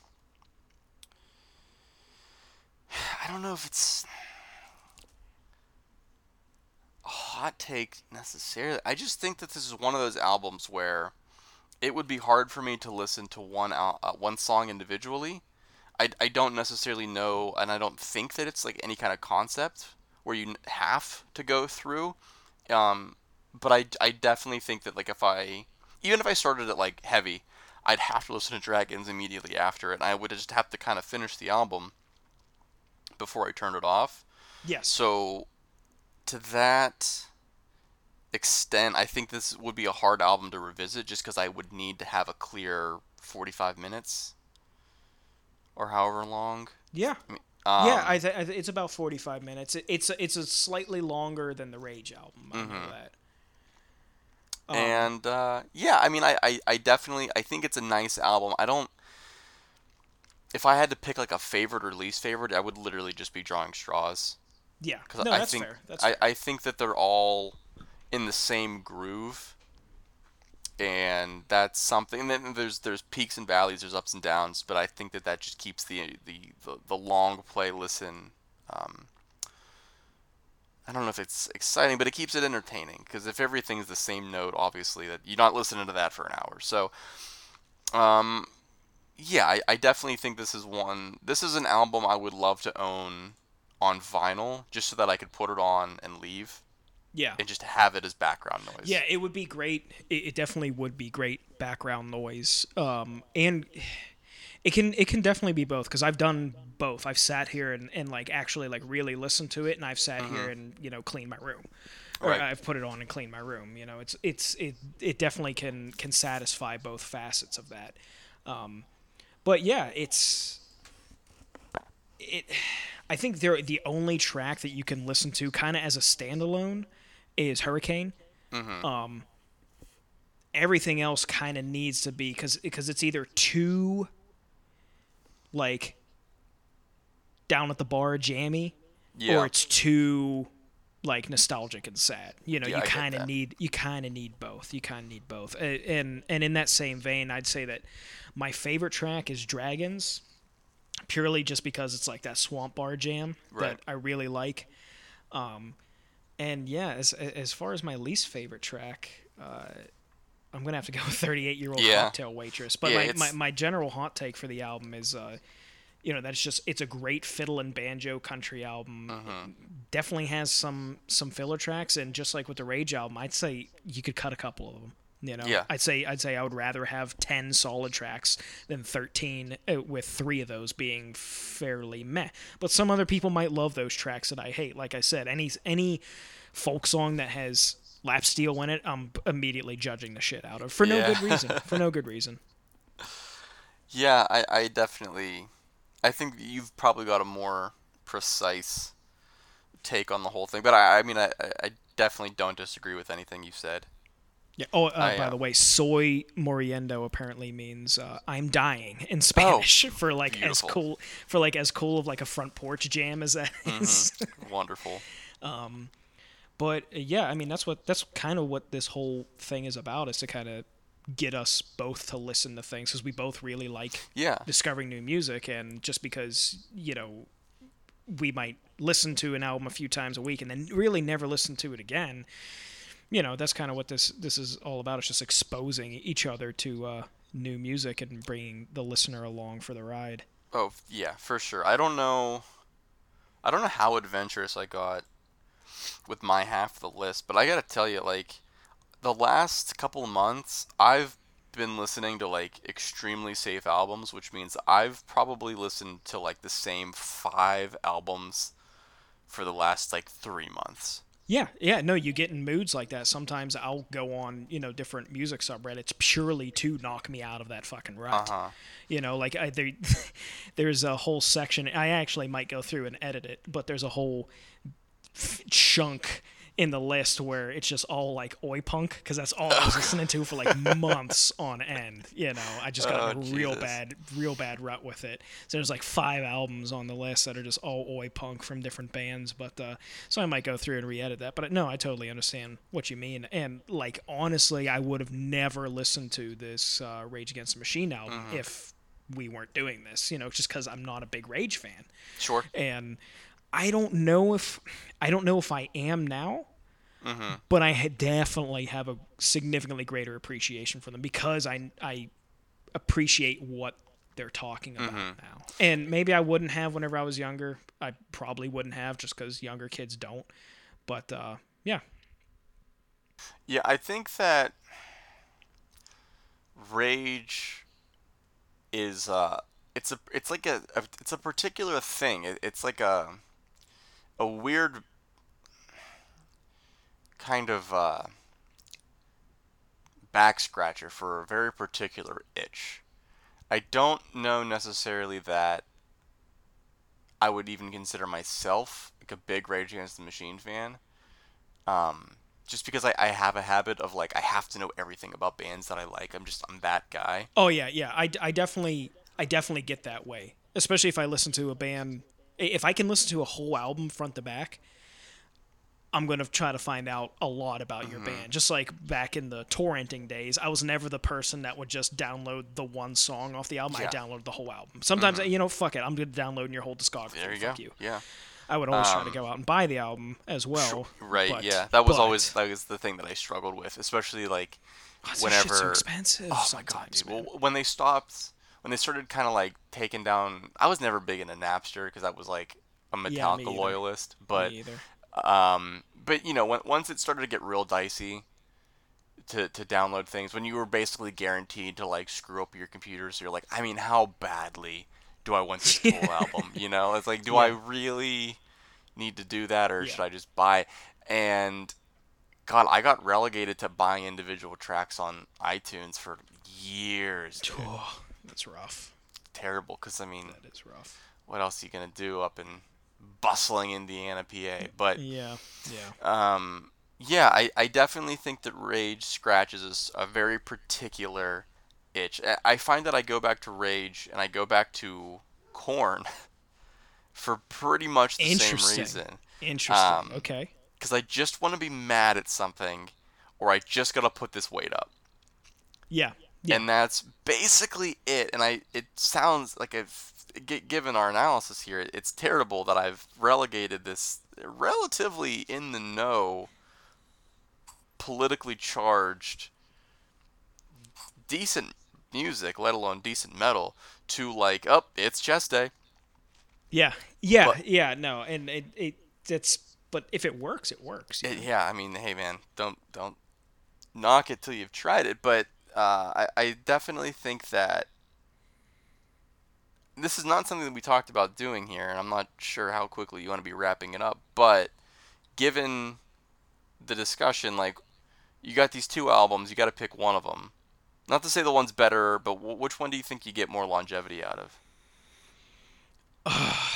I don't know if it's a hot take necessarily. I just think that this is one of those albums where it would be hard for me to listen to one al- uh, one song individually. I, I don't necessarily know, and I don't think that it's like any kind of concept where you have to go through. Um, but I, I definitely think that like if I even if I started it like heavy, I'd have to listen to Dragons immediately after it, and I would just have to kind of finish the album before I turned it off. Yes. So, to that extent, I think this would be a hard album to revisit just because I would need to have a clear 45 minutes or however long. yeah. Um, yeah, I, th- I th- it's about forty five minutes. It, it's it's a slightly longer than the Rage album. I know that. Um, and uh, yeah, I mean, I, I, I definitely I think it's a nice album. I don't. If I had to pick like a favorite or least favorite, I would literally just be drawing straws. yeah, Because no, I that's think fair. That's I, fair. I think that they're all in the same groove, and that's something. And then there's there's peaks and valleys, there's ups and downs, but I think that that just keeps the the the, the long play listen. Um, I don't know if it's exciting, but it keeps it entertaining. Because if everything's the same note, obviously that you're not listening to that for an hour. So, um, yeah, I, I definitely think this is one. This is an album I would love to own on vinyl, just so that I could put it on and leave, yeah, and just have it as background noise. Yeah, it would be great. It, it definitely would be great background noise. Um, and it can it can definitely be both because I've done both. I've sat here and, and like actually like really listened to it, and I've sat here and you know cleaned my room, or Right. I've put it on and cleaned my room. You know, it's it's it it definitely can can satisfy both facets of that. Um, but yeah, it's it. I think they're the only track that you can listen to kind of as a standalone is Hurricane um, everything else kind of needs to be because because it's either too like down at the bar jammy Yeah. or it's too like nostalgic and sad. You know Yeah, you kind of need you kind of need both. You kind of need both. And and in that same vein i'd say that my favorite track is dragons purely just because it's like that swamp bar jam Right. that i really like. Um and yeah as as far as my least favorite track uh I'm gonna have to go with 38 year old Yeah. cocktail waitress. But Yeah, my, my my general hot take for the album is, uh, you know, that's just it's a great fiddle and banjo country album. Mm-hmm. Definitely has some some filler tracks, and just like with the Rage album, I'd say you could cut a couple of them. You know, Yeah. I'd say I'd say I would rather have 10 solid tracks than 13, uh, with three of those being fairly meh. But some other people might love those tracks that I hate. Like I said, any any folk song that has lap steel in it, I'm immediately judging the shit out of for no Yeah. good reason. For no good reason. Yeah, I, I definitely. I think you've probably got a more precise take on the whole thing, but I, I mean, I, I definitely don't disagree with anything you said. Yeah. Oh, uh, I, by uh, the way, soy moriendo apparently means uh, "I'm dying" in Spanish for like Oh, beautiful. as cool for like as cool of like a front porch jam as that is. Wonderful. But uh, yeah, I mean that's what that's kind of what this whole thing is about is to kind of get us both to listen to things because we both really like Yeah. discovering new music and just because you know we might listen to an album a few times a week and then really never listen to it again, you know, that's kind of what this this is all about. It's just exposing each other to uh, new music and bringing the listener along for the ride. Oh yeah, for sure. I don't know. I don't know how adventurous I got with my half of the list, but I gotta tell you, like, the last couple of months, I've been listening to like extremely safe albums, which means I've probably listened to like the same five albums for the last like three months. Yeah, yeah, no, you get in moods like that. Sometimes I'll go on, you know, different music subreddits purely to knock me out of that fucking rut. Uh-huh. You know, like I, there, there's a whole section. I actually might go through and edit it, but there's a whole chunk in the list where it's just all like oi punk because that's all I was listening to for like months on end. You know, I just got Oh, a real Jesus. bad, real bad rut with it. So there's like five albums on the list that are just all oi punk from different bands. But uh, so I might go through and re-edit that. But no, I totally understand what you mean. And like honestly, I would have never listened to this uh, Rage Against the Machine album if we weren't doing this. You know, just because I'm not a big Rage fan Sure. and I don't know if I don't know if I am now, Mm-hmm. but I definitely have a significantly greater appreciation for them because I I appreciate what they're talking about Mm-hmm. now. And maybe I wouldn't have whenever I was younger. I probably wouldn't have just because younger kids don't. But uh, yeah, Yeah, I think that rage is uh it's a it's like a, a it's a particular thing. It, it's like a a weird kind of uh back scratcher for a very particular itch. I don't know necessarily that I would even consider myself like a big Rage Against the Machine fan. Um, just because I, I have a habit of like I have to know everything about bands that I like. I'm just I'm that guy. oh yeah, yeah. I, I definitely I definitely get that way, especially if I listen to a band. If I can listen to a whole album front to back, I'm going to try to find out a lot about your band. Just like back in the torrenting days, I was never the person that would just download the one song off the album. I Yeah. downloaded the whole album. Sometimes, you know, fuck it, I'm going to download your whole discography. There you fuck go. you. Yeah. I would always try Um, to go out and buy the album as well. Right. but- yeah. That was but- always that was the thing that I struggled with, especially like God, shit's so whenever- expensive. oh my god, dude. Well, when they stopped, when they started kind of like taking down, I was never big into Napster because I was like a me Metallica either. loyalist, but Me. Um, but you know, when, once it started to get real dicey to, to download things, when you were basically guaranteed to like screw up your computer, so you're like, I mean, how badly do I want this full album? You know, it's like, do I really need to do that, or Yeah. should I just buy? And God, I got relegated to buying individual tracks on iTunes for years. Oh, that's rough. Terrible, because I mean, That is rough. what else are you gonna do up in bustling Indiana, PA? But Yeah, yeah. um, yeah, I, I definitely think that Rage scratches a very particular itch. I- I find that I go back to Rage and I go back to Korn for pretty much the same reason. Interesting. um, okay. Because I just want to be mad at something, or I just gotta put this weight up, Yeah. Yeah. and that's basically it. And I, it sounds like I've, given our analysis here, it's terrible that I've relegated this relatively in the know, politically charged, decent music, let alone decent metal, to like, up, oh, it's chest day. yeah. Yeah. but- yeah. No, and it it it's but if it works, it works. It- yeah, I mean, hey man, don't don't knock it till you've tried it. But uh, I I definitely think that this is not something that we talked about doing here, and I'm not sure how quickly you want to be wrapping it up. But given the discussion, like you got these two albums, you got to pick one of them. Not to say the one's better, but w- which one do you think you get more longevity out of?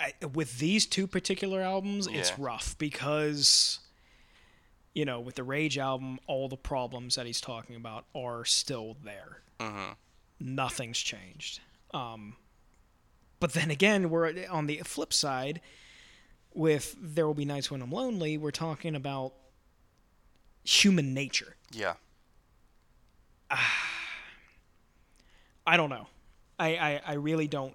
I, with these two particular albums, it's rough because, you know, with the Rage album, all the problems that he's talking about are still there. hmm Nothing's changed. Um, but then again, we're on the flip side. With There Will Be Nights When I'm Lonely, we're talking about human nature. Yeah. I don't know. I, I, I really don't.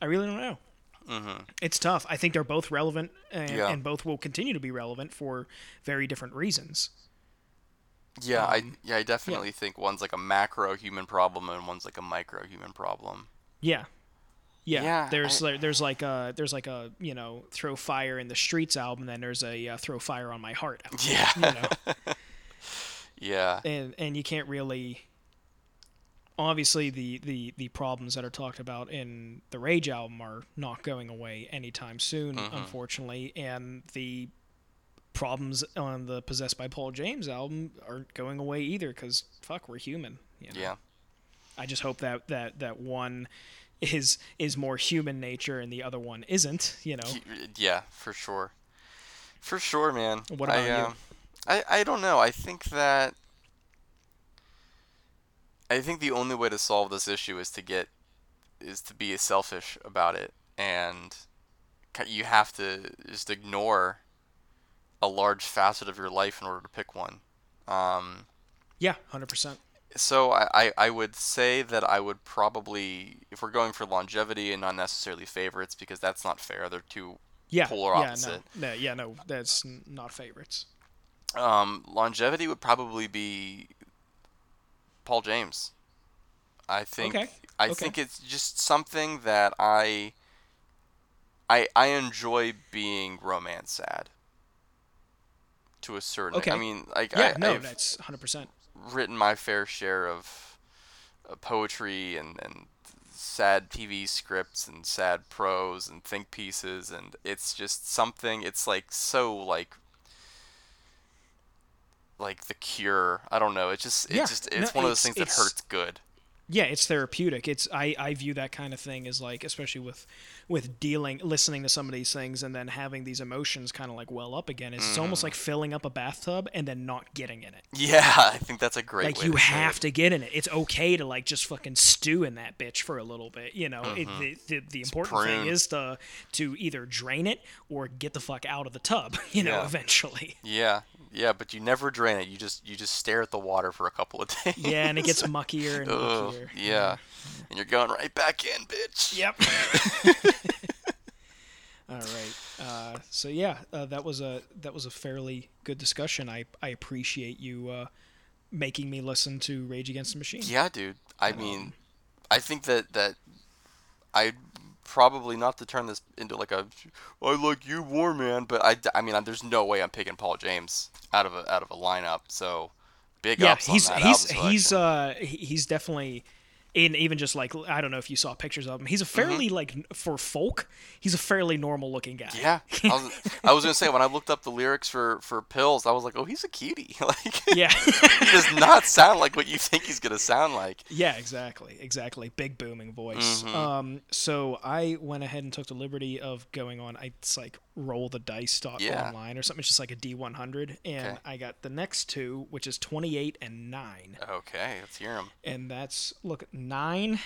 I really don't know. Mm-hmm. It's tough. I think they're both relevant, and, Yeah. and both will continue to be relevant for very different reasons. Yeah, I Um, yeah I definitely think one's like a macro human problem and one's like a micro human problem. Yeah. Yeah, Yeah, there's I- like, there's like a there's like a you know throw fire in the streets album, and then there's a uh, throw fire on my heart album. Yeah. you know, Yeah. and and you can't really. Obviously, the, the, the problems that are talked about in the Rage album are not going away anytime soon, Mhm. unfortunately, and the problems on the Possessed by Paul James album aren't going away either. Because fuck, we're human. You know? Yeah. I just hope that that that one is is more human nature and the other one isn't. You know. Yeah, for sure. For sure, man. What I, about you? um, I I don't know. I think that I think the only way to solve this issue is to get is to be selfish about it and you have to just ignore a large facet of your life in order to pick one. Um, Yeah, hundred percent. so I, I, I would say that I would probably, if we're going for longevity and not necessarily favorites, because that's not fair. They're two Yeah. Polar yeah, opposite. No, no, yeah, no, that's n- not favorites. Um, longevity would probably be Paul James. I think Okay, I okay. think it's just something that I I I enjoy being romance sad. To a certain Okay. I mean like Yeah, I, no, I've that's hundred percent. written my fair share of uh, poetry and, and sad TV scripts and sad prose and think pieces and it's just something it's like so like like the cure I don't know it's just it Yeah, just no, it's one of those things that hurts good Yeah, it's therapeutic. It's I, I view that kind of thing as like, especially with with dealing, listening to some of these things, and then having these emotions kind of like well up again. It's, it's almost Mm-hmm. like filling up a bathtub and then not getting in it. yeah I think that's a great like way you to have it. to get in it. It's okay to like just fucking stew in that bitch for a little bit. You know, it, Mhm. the, the the important thing is to to either drain it or get the fuck out of the tub. You know, Yeah. eventually. yeah yeah but you never drain it you just you just stare at the water for a couple of days Yeah, and it gets muckier and Ugh, muckier. yeah and you're going right back in bitch Yep. All right. Uh, so yeah, uh, that was a that was a fairly good discussion. I I appreciate you uh, making me listen to Rage Against the Machine. Yeah, dude. I Um, mean, I think that that I probably not to turn this into like a I like you war man, but I, I mean, there's no way I'm picking Paul James out of a out of a lineup. So big yeah, ups he's on that he's he's uh, he's definitely in even just like I don't know if you saw pictures of him. He's a fairly like for folk, he's a fairly normal looking guy. Mm-hmm. yeah. I was, I was gonna say when I looked up the lyrics for for Pills, I was like, oh, he's a cutie. like yeah. he does not sound like what you think he's gonna sound like. Yeah, exactly, exactly. Big booming voice. Mhm. Um, so I went ahead and took the liberty of going on. I it's like roll the dice dot Yeah. online or something. It's just like a D one hundred, and Okay. I got the next two, which is twenty eight and nine, Okay, let's hear him. and that's look nine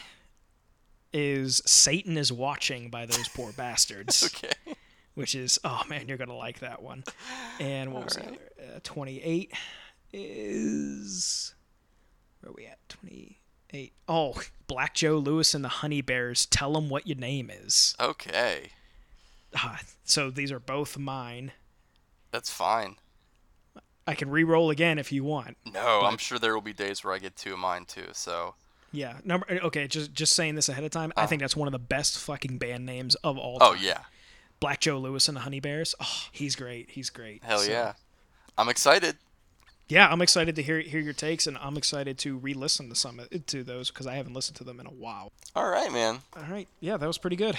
is Satan is watching by those poor bastards, Okay. which is oh man, you're gonna like that one. And what was Alright. that? Uh, twenty eight is where are we at? Twenty eight. Oh, Black Joe Lewis and the Honey Bears. Tell them what your name is. Okay. Ah, so these are both mine. That's fine. I can re-roll again if you want. No, I'm sure there will be days where I get two of mine too. So Yeah. Number. Okay. Just just saying this ahead of time. I Uh. think that's one of the best fucking band names of all Time. Oh time. yeah, Black Joe Lewis and the Honey Bears. Oh, he's great. He's great. hell So, yeah. I'm excited. Yeah, I'm excited to hear hear your takes, and I'm excited to re-listen to some to those because I haven't listened to them in a while. All right, man. All right. Yeah, that was pretty good.